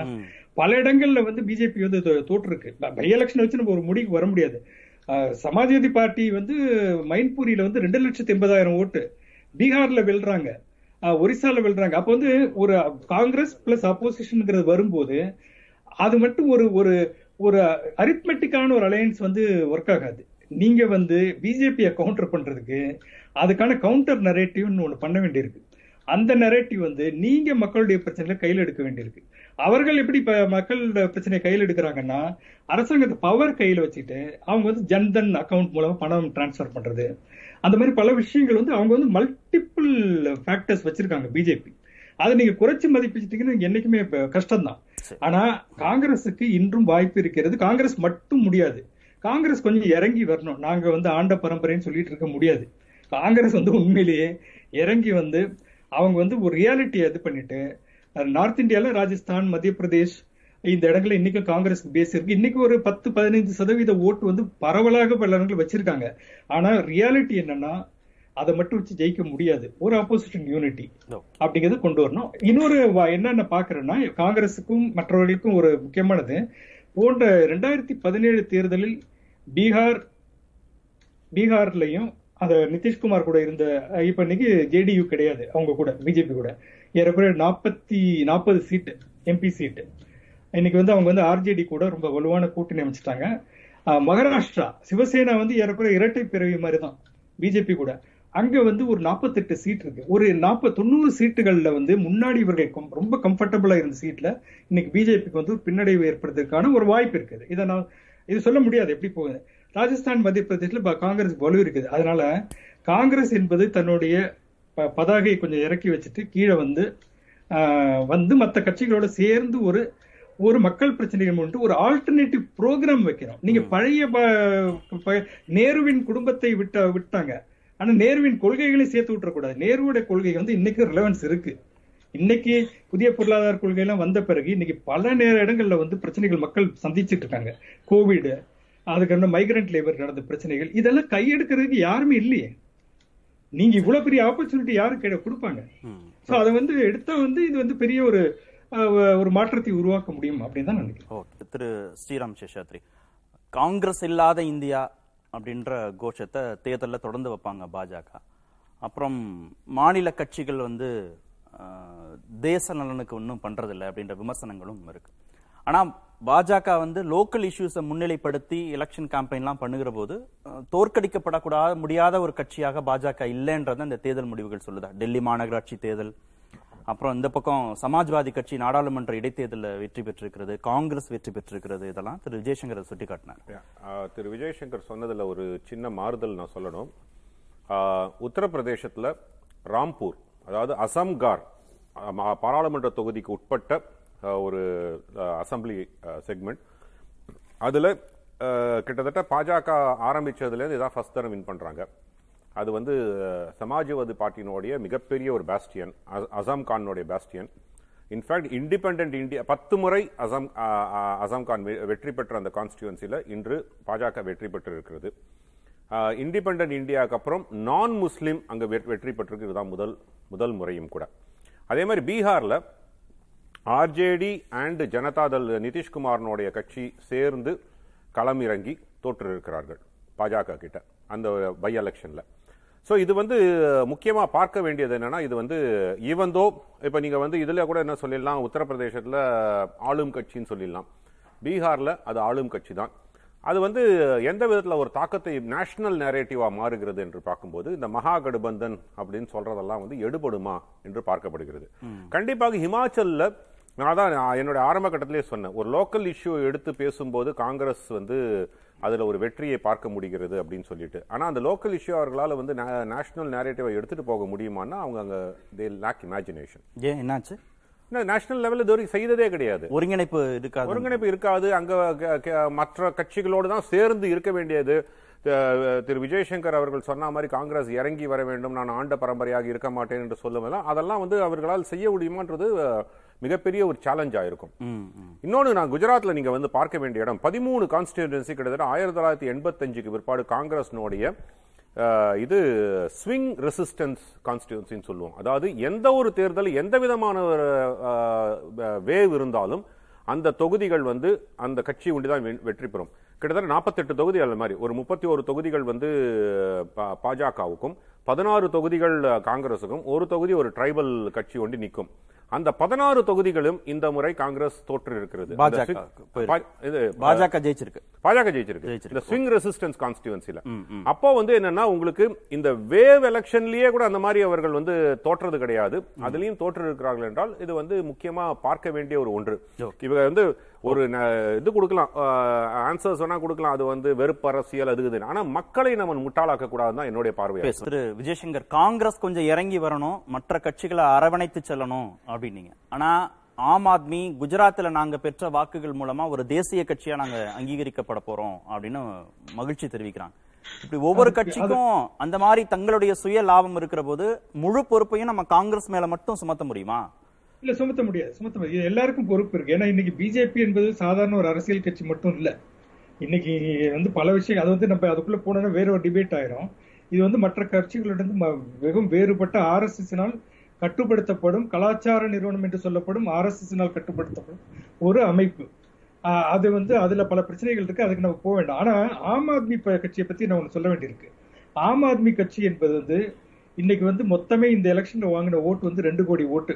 பல இடங்கள்ல வந்து பிஜேபி வந்து தோ- தோற்றிருக்கு. பை எலெக்ஷன் வச்சு நம்ம ஒரு முடிவுக்கு வர முடியாது. சமாஜ்வாதி பார்ட்டி வந்து மைன்பூரியில வந்து ரெண்டு லட்சத்தி எண்பதாயிரம் ஓட்டு. பீகார்ல வெல்றாங்க. ஒரிசால வெல்றாங்க. அப்ப வந்து ஒரு காங்கிரஸ் பிளஸ் அப்போசிஷனுங்கிறது வரும்போது அது மட்டும் ஒரு ஒரு ஒரு அரித்மெட்டிக்கான ஒரு அலையன்ஸ் வந்து ஒர்க் ஆகாது. நீங்க வந்து பிஜேபியை கவுண்டர் பண்றதுக்கு அதுக்கான கவுண்டர் நரேட்டிவ்னு ஒன்று பண்ண வேண்டியிருக்கு. அந்த நரேட்டிவ் வந்து நீங்க மக்களுடைய பிரச்சனைகளை கையில் எடுக்க வேண்டியிருக்கு. அவர்கள் எப்படி இப்ப மக்கள் பிரச்சனையை கையில் எடுக்கிறாங்கன்னா அரசாங்கத்தை பவர் கையில வச்சுட்டு அவங்க வந்து ஜன்தன் அக்கவுண்ட் மூலமா பணம் டிரான்ஸ்ஃபர் பண்றது. அந்த மாதிரி பல விஷயங்கள் வந்து அவங்க வந்து மல்டிபிள் ஃபேக்டர்ஸ் வச்சிருக்காங்க பிஜேபி அதை நீங்க குறைச்சு மதிப்பிச்சிட்டீங்கன்னா என்னைக்குமே கஷ்டம் தான் ஆனா காங்கிரசுக்கு இன்றும் வாய்ப்பு இருக்கிறது. காங்கிரஸ் மட்டும் முடியாது. காங்கிரஸ் கொஞ்சம் இறங்கி வரணும். நாங்க வந்து ஆண்ட பரம்பரைன்னு சொல்லிட்டு இருக்க முடியாது. காங்கிரஸ் வந்து உண்மையிலேயே இறங்கி வந்து அவங்க வந்து ஒரு ரியாலிட்டியை இது பண்ணிட்டு நார்த் இந்தியால ராஜஸ்தான் மத்திய பிரதேஷ் இந்த இடங்கள்ல இன்னைக்கும் காங்கிரஸ் பேஸ் இருக்கு. இன்னைக்கு ஒரு பத்து பதினைந்து சதவீத ஓட்டு வந்து பரவலாக பல இடங்கள் வச்சிருக்காங்க. ஆனா ரியாலிட்டி என்னன்னா அதை மட்டும் வச்சு ஜெயிக்க முடியாது. ஒரு ஆப்போசிஷன் யூனிட்டி அப்படிங்கறத கொண்டு வரணும். இன்னொரு என்னென்ன பாக்குறேன்னா காங்கிரசுக்கும் மற்றவர்களுக்கும் ஒரு முக்கியமானது. போன்ற ரெண்டாயிரத்தி பதினேழு தேர்தலில் பீகார் பீகார்லயும் அந்த நிதிஷ்குமார் கூட இருந்த இப்ப இன்னைக்கு ஜேடியு கிடையாது. அவங்க கூட பிஜேபி கூட. ஏறக்குறைய நாற்பத்தி நாற்பது சீட்டு எம்பி சீட்டு. இன்னைக்கு வந்து அவங்க வந்து ஆர்ஜேடி கூட ரொம்ப வலுவான கூட்டணி அமைச்சிட்டாங்க. மகாராஷ்டிரா சிவசேனா வந்து ஏறக்குறைய இரட்டை பிறவி மாதிரி தான் பிஜேபி கூட. அங்க வந்து ஒரு 48 சீட் இருக்கு. ஒரு நாற்பது தொண்ணூறு சீட்டுகள்ல வந்து முன்னாடி இவர்கள் ரொம்ப கம்ஃபர்டபுளா இருந்த சீட்ல இன்னைக்கு பிஜேபிக்கு வந்து ஒரு பின்னடைவு ஏற்படுறதுக்கான ஒரு வாய்ப்பு இருக்குது. இதை நான் இது சொல்ல முடியாது எப்படி போகுது ராஜஸ்தான் மத்திய பிரதேசத்துல காங்கிரஸ் வலு இருக்குது. அதனால காங்கிரஸ் என்பது தன்னுடைய பதாகையை கொஞ்சம் இறக்கி வச்சுட்டு கீழே வந்து வந்து மற்ற கட்சிகளோட சேர்ந்து ஒரு ஒரு மக்கள் பிரச்சனைகள் முன்னிட்டு ஒரு ஆல்டர்னேட்டிவ் ப்ரோக்ராம் வைக்கிறோம் நீங்க பழைய நேருவின் குடும்பத்தை விட்ட விட்டாங்க. ஆனா நேருவின் கொள்கைகளை சேர்த்து விட்டுறக்கூடாது. நேருவோட கொள்கை வந்து இன்னைக்கு ரிலவன்ஸ் இருக்கு. இன்னைக்கு புதிய பொருளாதார கொள்கை எல்லாம் வந்த பிறகு இன்னைக்கு பல நேர இடங்கள்ல வந்து பிரச்சனைகள் மக்கள் சந்திச்சிட்டு இருக்காங்க. கோவிட் அதுக்கு மைக்ரண்ட் லேபர் நடந்த பிரச்சனைகள் இதெல்லாம் கையெடுக்கிறதுக்கு யாருமே இல்லையே. நீங்க இவ்வளவு பெரிய ஆப்பர்ச்சுனிட்டி யாரு கிடை கொடுப்பாங்க. சோ அதை வந்து எடுத்தா வந்து இது வந்து பெரிய ஒரு ஒரு மாற்றத்தை உருவாக்க முடியும் அப்படின்னு தான் நினைக்கிறேன். ஓகே திரு ஸ்ரீராம் சேஷாத்ரி காங்கிரஸ் இல்லாத இந்தியா அப்படின்ற கோஷத்தை தேர்தலில் தொடர்ந்து வைப்பாங்க பாஜக. அப்புறம் மாநில கட்சிகள் வந்து தேச நலனுக்கு ஒன்றும் பண்றதில்லை அப்படின்ற விமர்சனங்களும் இருக்கு. ஆனால் பாஜக வந்து லோக்கல் இஷ்யூஸை முன்னிலைப்படுத்தி எலெக்ஷன் கேம்பெயின்லாம் பண்ணுகிற போது தோற்கடிக்கப்படக்கூடாத முடியாத ஒரு கட்சியாக பாஜக இல்லைன்றதை இந்த தேர்தல் முடிவுகள் சொல்லுதா? டெல்லி மாநகராட்சி தேர்தல் அப்புறம் இந்த பக்கம் சமாஜ்வாதி கட்சி நாடாளுமன்ற இடைத்தேர்தலில் வெற்றி பெற்றிருக்கிறது காங்கிரஸ் வெற்றி பெற்றிருக்கிறது இதெல்லாம் திரு விஜயசங்கர் சுட்டி காட்டினார் திரு விஜயசங்கர் சொன்னதில் ஒரு சின்ன மாறுதல் நான் சொல்லணும். உத்தரப்பிரதேசத்தில் ராம்பூர் அதாவது அசம்கார் பாராளுமன்ற தொகுதிக்கு உட்பட்ட ஒரு அசம்பிளி செக்மெண்ட். அதில் கிட்டத்தட்ட பாஜக ஆரம்பித்ததுலேருந்து இதான் ஃபர்ஸ்ட் தரம் வின் பண்ணுறாங்க அது வந்து சமாஜ்வாதி பார்ட்டியினுடைய மிகப்பெரிய ஒரு bastion Azam கானுடைய bastion in fact independent India பத்து முறை அசாம் அசாம் கான் வெற்றி பெற்ற அந்த கான்ஸ்டியூன்சியில் இன்று பாஜக வெற்றி பெற்று இருக்கிறது இந்தியாவுக்கு அப்புறம் நான் முஸ்லீம் அங்கே வெ- வெற்றி பெற்றிருக்கு. இதுதான் முதல் முதல் முறையும் கூட. அதே மாதிரி பீகாரில் ஆர்ஜேடி அண்ட் ஜனதாதள் நிதிஷ்குமாரனுடைய கட்சி சேர்ந்து களமிறங்கி தோற்றிருக்கிறார்கள் பாஜக கிட்ட அந்த பை எலெக்ஷனில் ஸோ இது வந்து முக்கியமாக பார்க்க வேண்டியது என்னென்னா இது வந்து ஈவந்தோ இப்போ நீங்கள் வந்து இதில் கூட என்ன சொல்லிடலாம் உத்தரப்பிரதேசத்தில் ஆளும் கட்சின்னு சொல்லிடலாம். பீகாரில் அது ஆளும் கட்சி தான் அது வந்து எந்த விதத்துல ஒரு தாக்கத்தை நேஷனல் நேரேட்டிவா மாறுகிறது என்று பார்க்கும்போது இந்த மகாகடுபந்தன் அப்படின்னு சொல்றதெல்லாம் வந்து எடுபடுமா என்று பார்க்கப்படுகிறது. கண்டிப்பாக ஹிமாச்சல்ல நான் தான் நான் என்னோட ஆரம்ப கட்டத்திலே சொன்னேன் ஒரு லோக்கல் இஷ்யூ எடுத்து பேசும்போது காங்கிரஸ் வந்து அதுல ஒரு வெற்றியை பார்க்க முடிகிறது அப்படின்னு சொல்லிட்டு. ஆனா அந்த லோக்கல் இஷ்யூ அவர்களால வந்து நேஷனல் நேரேட்டிவை எடுத்துட்டு போக முடியுமான்னா அவங்க அங்க தே லேக் இமேஜினேஷன் ஏன் என்னாச்சு? நேஷனல் லெவல்ல இது வரைக்கும் செய்ததே கிடையாது. ஒருங்கிணைப்பு இருக்காது. ஒருங்கிணைப்பு இருக்காது. அங்க மற்ற கட்சிகளோடு தான் சேர்ந்து இருக்க வேண்டியது. திரு விஜயசங்கர் அவர்கள் சொன்ன மாதிரி காங்கிரஸ் இறங்கி வர வேண்டும். நான் ஆண்ட பரம்பரையாக இருக்க மாட்டேன் என்று சொல்லுவதெல்லாம் அதெல்லாம் வந்து அவர்களால் செய்ய முடியுமான்றது மிகப்பெரிய ஒரு சேலஞ்சா இருக்கும். இன்னொன்னு நான் குஜராத்ல நீங்க வந்து பார்க்க வேண்டிய இடம் பதிமூணு கான்ஸ்டிடியூன்சி கிட்டத்தட்ட ஆயிரத்தி தொள்ளாயிரத்தி எண்பத்தஞ்சுக்கு பிற்பாடு காங்கிரஸ்னுடைய இது ஸ்விங் ரெசிஸ்டன்ஸ் கான்ஸ்டியூன்சின்னு சொல்லுவோம். அதாவது எந்த ஒரு தேர்தல் எந்த விதமான ஒரு வேவ் இருந்தாலும் அந்த தொகுதிகள் வந்து அந்த கட்சி ஒண்டிதான் வெ- வெற்றி பெறும். கிட்டத்தட்ட நாற்பத்தெட்டு தொகுதி அந்த மாதிரி. ஒரு முப்பத்தி ஒரு தொகுதிகள் வந்து பாஜகவுக்கும் பதினாறு தொகுதிகள் காங்கிரஸுக்கும் ஒரு தொகுதி ஒரு ட்ரைபல் கட்சி ஒன்றி நிற்கும். அந்த பதினாறு தொகுதிகளும் இந்த முறை காங்கிரஸ் தோற்று இருக்கிறது பாஜக ஜெயிச்சிருக்கு. பாஜக ஜெயிச்சிருக்கு. இந்த ஸ்விங் ரெசிஸ்டன்ஸ் கான்ஸ்டிடுவன்சில அப்போ வந்து என்னன்னா உங்களுக்கு இந்த வேவ் எலெக்ஷன்லயே கூட அந்த மாதிரி அவர்கள் வந்து தோற்றது கிடையாது. அதுலயும் தோற்று இருக்கிறார்கள் என்றால் இது வந்து முக்கியமா பார்க்க வேண்டிய ஒரு ஒன்று. இவங்க வந்து ஒரு இது கொடுக்கலாம். ஆன்சர்ஸ் வேணா கொடுக்கலாம். அது வந்து வெறுப்பு அரசியல் அது இதுன்னு. ஆனா மக்களை நம்ம முட்டாளாக்க கூடாதுன்னு தான் என்னுடைய பார்வை. திரு. விஜயசங்கர் காங்கிரஸ் கொஞ்சம் இறங்கி வரணும். மற்ற கட்சிகளை அரவணைத்து செல்லணும். அப்படின்னீங்க. ஆனா ஆம் ஆத்மி குஜராத்ல நாங்க பெற்ற வாக்குகள் மூலமா ஒரு தேசிய கட்சியா நாங்க அங்கீகரிக்கப்பட போறோம் அப்படின்னு மகிழ்ச்சி தெரிவிக்கிறாங்க. இப்படி ஒவ்வொரு கட்சிக்கும் அந்த மாதிரி தங்களுடைய சுய லாபம் இருக்கிற போது முழு பொறுப்பையும் நம்ம காங்கிரஸ் மேல மட்டும் சுமத்த முடியுமா? இல்ல சுமத்த முடியாது. சுமத்த முடியாது. எல்லாருக்கும் பொறுப்பு இருக்கு. ஏன்னா இன்னைக்கு பிஜேபி என்பது சாதாரண ஒரு அரசியல் கட்சி மட்டும் இல்ல. இன்னைக்கு வந்து பல விஷயம் அது வந்து நம்ம அதுக்குள்ள போனோம்னா வேற ஒரு டிபேட் ஆயிரும். இது வந்து மற்ற கட்சிகளிடம் மிகவும் வேறுபட்ட ஆர்எஸ்எஸ்னால் கட்டுப்படுத்தப்படும் கலாச்சார நிறுவனம் என்று சொல்லப்படும் ஆர்எஸ்எஸ்னால் கட்டுப்படுத்தப்படும் ஒரு அமைப்பு. அது வந்து அதுல பல பிரச்சனைகள் இருக்கு அதுக்கு நம்ம போக வேண்டாம். ஆனா ஆம் ஆத்மி கட்சியை பத்தி நான் ஒண்ணு சொல்ல வேண்டியிருக்கு. ஆம் ஆத்மி கட்சி என்பது வந்து இன்னைக்கு வந்து மொத்தமே இந்த எலெக்ஷன்ல வாங்கின ஓட்டு வந்து ரெண்டு கோடி ஓட்டு.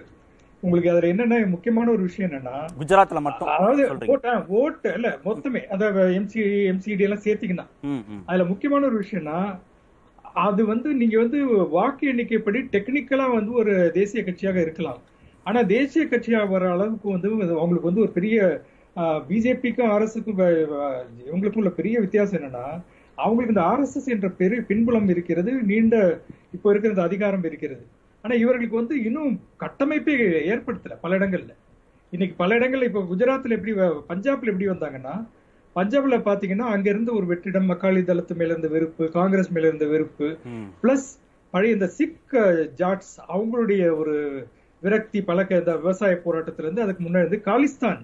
உங்களுக்கு அதுல என்னன்னா முக்கியமான ஒரு விஷயம் என்னன்னா குஜராத்ல மட்டும் அதாவது ஓட்டு இல்ல மொத்தமே. அதாவது எம்சி எம்சிடி எல்லாம் சேர்த்தீங்கன்னா. அதுல முக்கியமான ஒரு விஷயம்னா அது வந்து நீங்க வந்து வாக்கு எண்ணிக்கைப்படி டெக்னிக்கலா வந்து ஒரு தேசிய கட்சியாக இருக்கலாம். ஆனா தேசிய கட்சியாக வர அளவுக்கு வந்து அவங்களுக்கு வந்து ஒரு பெரிய பிஜேபிக்கும் ஆர்எஸ்க்கும் இவங்களுக்கும் உள்ள பெரிய வித்தியாசம் என்னன்னா அவங்களுக்கு இந்த ஆர்எஸ்எஸ் என்ற பெரிய பின்புலம் இருக்கிறது நீண்ட இப்போ இருக்கிற இந்த அதிகாரம் இருக்கிறது. ஆனா இவர்களுக்கு வந்து இன்னும் கட்டமைப்பே ஏற்படுத்தல பல இடங்கள்ல. இன்னைக்கு பல இடங்கள்ல இப்போ குஜராத்ல எப்படி வ- பஞ்சாப்ல எப்படி வந்தாங்கன்னா பஞ்சாப்ல பாத்தீங்கன்னா அங்க இருந்து ஒரு வெற்றிடம் மக்காளி தளத்து மேல இருந்த வெறுப்பு காங்கிரஸ் மேல இருந்த வெறுப்பு. பிளஸ் பழைய இந்த சிக் ஜாட்ஸ் அவங்களுடைய ஒரு விரக்தி பழக்க இந்த விவசாய போராட்டத்துல இருந்து அதுக்கு முன்னாடி இருந்து காலிஸ்தான்.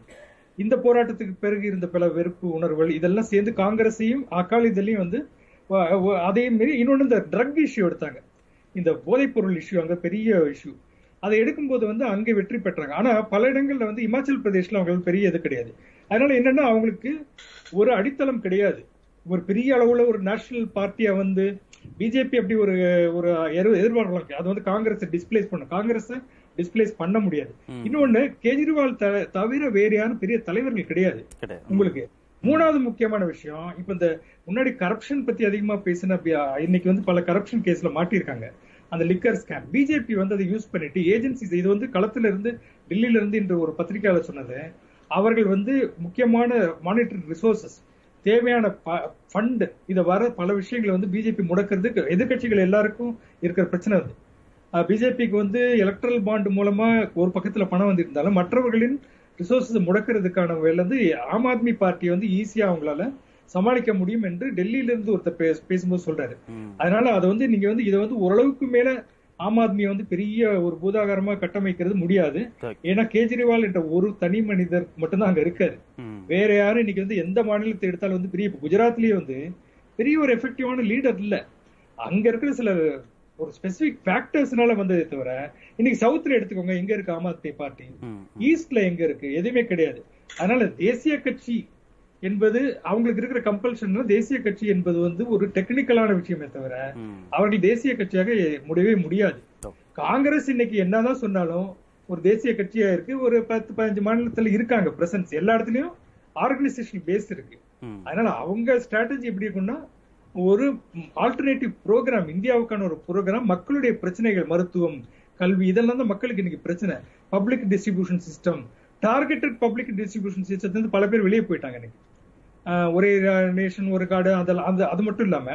இந்த போராட்டத்துக்கு பிறகு இருந்த பல வெறுப்பு உணர்வுகள் இதெல்லாம் சேர்ந்து காங்கிரஸையும் அகாலிதளையும் வந்து அதே மாரி இன்னொன்னு இந்த ட்ரக் இஷ்யூ எடுத்தாங்க. இந்த போதைப் பொருள் இஷ்யூ அங்க பெரிய இஷ்யூ அதை எடுக்கும்போது வந்து அங்கே வெற்றி பெற்றாங்க. ஆனா பல இடங்கள்ல வந்து இமாச்சல் பிரதேஷ்ல அவங்களுக்கு பெரிய இது கிடையாது. அதனால என்னன்னா அவங்களுக்கு ஒரு அடித்தளம் கிடையாது. ஒரு பெரிய அளவுல ஒரு நேஷனல் பார்ட்டியா வந்து பிஜேபி அப்படி ஒரு ஒரு எதிர்- எதிர்பார்க்கலாம் அது வந்து காங்கிரஸ் டிஸ்பிளேஸ் பண்ணும் காங்கிரஸ் டிஸ்பிளேஸ் பண்ண முடியாது. இன்னொன்னு கெஜ்ரிவால் தவிர வேற யாரும் பெரிய தலைவர்கள் கிடையாது. உங்களுக்கு. மூணாவது முக்கியமான விஷயம் இப்ப இந்த முன்னாடி கரப்ஷன் பத்தி அதிகமா பேசின இன்னைக்கு வந்து பல கரப்ஷன் கேஸ்ல மாட்டியிருக்காங்க. அந்த லிக்கர் ஸ்கேம் பிஜேபி வந்து அதை யூஸ் பண்ணிட்டு ஏஜென்சிஸ் இது வந்து களத்துல இருந்து டெல்லியில இருந்து இன்று ஒரு பத்திரிகையாளர் சொன்னது அவர்கள் வந்து முக்கியமான மானிட்டரி ரிசோர்சஸ் தேவையான ஃபண்ட் இத வர பல விஷயங்களை வந்து பிஜேபி முடக்கிறதுக்கு எதிர்க்கட்சிகள் எல்லாருக்கும் இருக்கிற பிரச்சனை அது. பிஜேபிக்கு வந்து எலக்ட்ரல் பாண்ட் மூலமா ஒரு பக்கத்துல பணம் வந்திருந்தாலும் மற்றவர்களின் ரிசோர்சஸ் முடக்கிறதுக்கான வந்து ஆம் ஆத்மி பார்ட்டியை வந்து ஈஸியா அவங்களால சமாளிக்க முடியும் என்று டெல்லியில இருந்து ஒருத்தர் பேச- பேசும்போது சொல்றாரு. அதனால அதை வந்து நீங்க வந்து இதை வந்து ஓரளவுக்கு மேல ஆம் ஆத்மியை வந்து பெரிய ஒரு பூதாகாரமா கட்டமைக்கிறது முடியாது. ஏன்னா கேஜ்ரிவால் என்ற ஒரு தனி மனிதர் மட்டும்தான் அங்க இருக்காரு. வேற யாரும் இன்னைக்கு வந்து எந்த மாநிலத்தை எடுத்தாலும் வந்து பெரிய குஜராத்லயே வந்து பெரிய ஒரு எஃபெக்டிவான லீடர் இல்ல அங்க இருக்கிற சில ஒரு ஸ்பெசிபிக் ஃபேக்டர்ஸ்னால வந்ததே தவிர இன்னைக்கு சவுத்ல எடுத்துக்கோங்க எங்க இருக்கு ஆம் ஆத்மி பார்ட்டி. ஈஸ்ட்ல எங்க இருக்கு எதுவுமே கிடையாது அதனால தேசிய கட்சி என்பது அவங்களுக்கு இருக்கிற கம்பல்ஷன் தேசிய கட்சி என்பது வந்து ஒரு டெக்னிக்கலான விஷயமே தவிர. அவர்கள் தேசிய கட்சியாக முடியவே முடியாது. காங்கிரஸ் இன்னைக்கு என்னதான் சொன்னாலும் ஒரு தேசிய கட்சியா இருக்கு ஒரு பத்து பதினஞ்சு மாநிலத்துல இருக்காங்க பிரசன்ஸ் எல்லா இடத்துலயும் ஆர்கனைசேஷன் பேஸ் இருக்கு. அதனால அவங்க ஸ்ட்ராட்டஜி எப்படி இருக்கும்னா ஒரு ஆல்டர்னேட்டிவ் ப்ரோக்ராம் இந்தியாவுக்கான ஒரு ப்ரோக்ராம் மக்களுடைய பிரச்சனைகள் மருத்துவம் கல்வி இதெல்லாம் தான் மக்களுக்கு இன்னைக்கு பிரச்சனை. Public distribution system targeted public distribution சிஸ்டத்துல பல பேர் வெளியே போயிட்டாங்க இன்னைக்கு. ஒரே நேஷன் ஒரு கார்டு அதெல்லாம் அந்த அது மட்டும் இல்லாம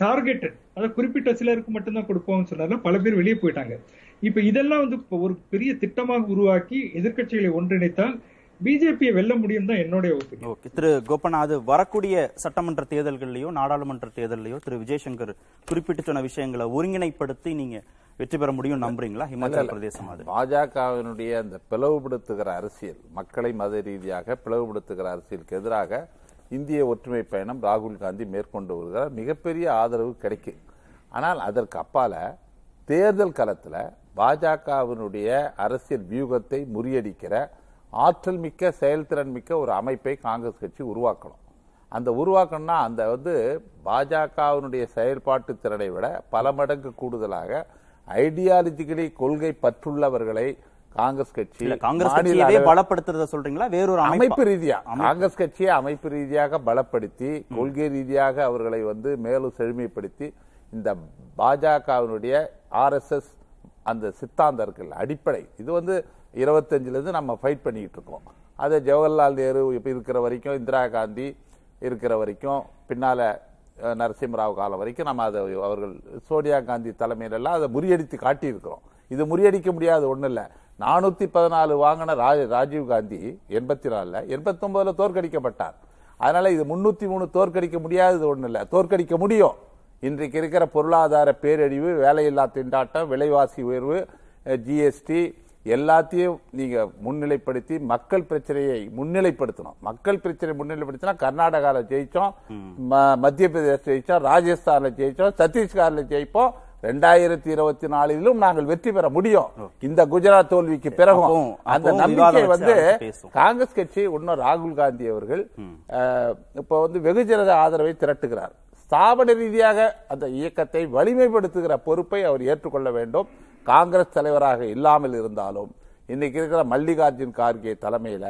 டார்கெட்டட் அதை குறிப்பிட்ட சிலருக்கு மட்டும்தான் கொடுப்போம்னு சொன்னாலும் பல பேர் வெளியே போயிட்டாங்க. இப்ப இதெல்லாம் வந்து ஒரு பெரிய திட்டமாக உருவாக்கி எதிர்க்கட்சிகளை ஒன்றிணைத்தால் பிஜேபியை வெல்ல முடியும் தான் என்னுடைய ஒப்பீனியன் ஓகே திரு கோபநாத் வரக்கூடிய சட்டமன்ற தேர்தல்கள்லயோ நாடாளுமன்ற தேர்தல்லையோ திரு விஜயசங்கர் குறிப்பிட்டு சொன்ன விஷயங்களை ஒருங்கிணைப்படுத்தி நீங்க வெற்றி பெற முடியும் நம்புறீங்களா? ஹிமாச்சல பிரதேசம் அது பாஜகவினுடைய அந்த பிளவுபடுத்துகிற அரசியல் மக்களை மத ரீதியாக பிளவுபடுத்துகிற அரசியலுக்கு எதிராக இந்திய ஒற்றுமை பயணம் ராகுல் காந்தி மேற்கொண்டு வருகிறார். மிகப்பெரிய ஆதரவு கிடைக்கும் ஆனால் அதற்கு அப்பால தேர்தல் களத்தில் பாஜகவினுடைய அரசியல் வியூகத்தை முறியடிக்கிற ஆற்றல் மிக்க செயல்திறன் மிக்க ஒரு அமைப்பை காங்கிரஸ் கட்சி உருவாக்கணும். அந்த உருவாக்கணும்னா அந்த வந்து பாஜகவினுடைய செயல்பாட்டு திறனை விட பல மடங்கு கூடுதலாக ஐடியாலஜிக்கலி கொள்கை பற்றுள்ளவர்களை காங்கிரஸ் கட்சி காங்கிரஸ் கட்சியவே பலப்படுத்துறத சொல்றீங்களா? வேறொரு அமைப்பு? ரீதியா. காங்கிரஸ் கட்சியை அமைப்பு ரீதியாக பலப்படுத்தி கொள்கை ரீதியாக அவர்களை வந்து மேலும் செழுமைப்படுத்தி இந்த பாஜகவினுடைய ஆர்எஸ்எஸ் அந்த சித்தாந்தம் இருக்குல்ல அடிப்படை. இது வந்து இருபத்தஞ்சுல இருந்து நம்ம ஃபைட் பண்ணிட்டு இருக்கோம் அதை ஜவஹர்லால் நேரு இப்ப இருக்கிற வரைக்கும் இந்திரா காந்தி இருக்கிற வரைக்கும் பின்னால நரசிம்மராவ் காலம் வரைக்கும் நம்ம அதை அவர்கள் சோனியா காந்தி தலைமையில எல்லாம் அதை முறியடித்து காட்டியிருக்கிறோம். இது முறியடிக்க முடியாத ஒண்ணு இல்ல நானூத்தி பதினாலு வாங்கின ராஜ- ராஜீவ் காந்தி எண்பத்தி நாலுல எண்பத்தி ஒன்பதுல தோற்கடிக்கப்பட்டார். அதனால இது முன்னூத்தி மூணு தோற்கடிக்க முடியாதது ஒண்ணு இல்ல. தோற்கடிக்க முடியும். இன்றைக்கு இருக்கிற பொருளாதார பேரழிவு வேலையில்லா திண்டாட்டம் விலைவாசி உயர்வு ஜிஎஸ்டி எல்லாத்தையும் நீங்க முன்னிலைப்படுத்தி மக்கள் பிரச்சனையை முன்னிலைப்படுத்தணும். மக்கள் பிரச்சனை முன்னிலைப்படுத்தினா கர்நாடகால ஜெயிச்சோம் மத்திய பிரதேச ஜெயிச்சோம் ராஜஸ்தான்ல ஜெயிச்சோம் சத்தீஸ்கர்ல ஜெயிப்போம் ரெண்டாயிரத்தி இருபத்தி நாலிலும் நாங்கள் வெற்றி பெற முடியும். இந்த குஜராத் தோல்விக்கு பிறகும் அந்த நம்பிக்கை வந்து. காங்கிரஸ் கட்சி இன்னும் ராகுல் காந்தி அவர்கள் இப்போ வந்து வெகுஜன ஆதரவை திரட்டுகிறார். ஸ்தாபன ரீதியாக அந்த இயக்கத்தை வலிமைப்படுத்துகிற பொறுப்பை அவர் ஏற்றுக்கொள்ள வேண்டும். காங்கிரஸ் தலைவராக இல்லாமல் இருந்தாலும் இன்னைக்கு இருக்கிற மல்லிகார்ஜுன் கார்கே தலைமையில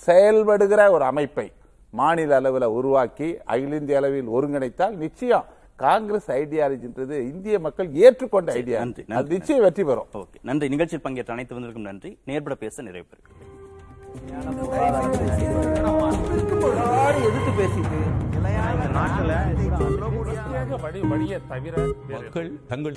செயல்படுகிற ஒரு அமைப்பை மாநில அளவில் உருவாக்கி அகில இந்திய அளவில் ஒருங்கிணைத்தால் நிச்சயம் காங்கிரஸ் ஐடியாலஜின்றது இந்திய மக்கள் ஏற்றுக்கொண்ட ஐடியா. நன்றி, அது. நிச்சயம் வெற்றி பெறும். ஓகே நன்றி. நிகழ்ச்சியில் பங்கேற்ற அனைத்து வந்திருக்கும் நன்றி. நேர்பட பேச நிறைவு பெறுகிறேன். எதிர்த்து பேசிட்டு இந்த நாட்டுல தவிர மக்கள் தங்கள்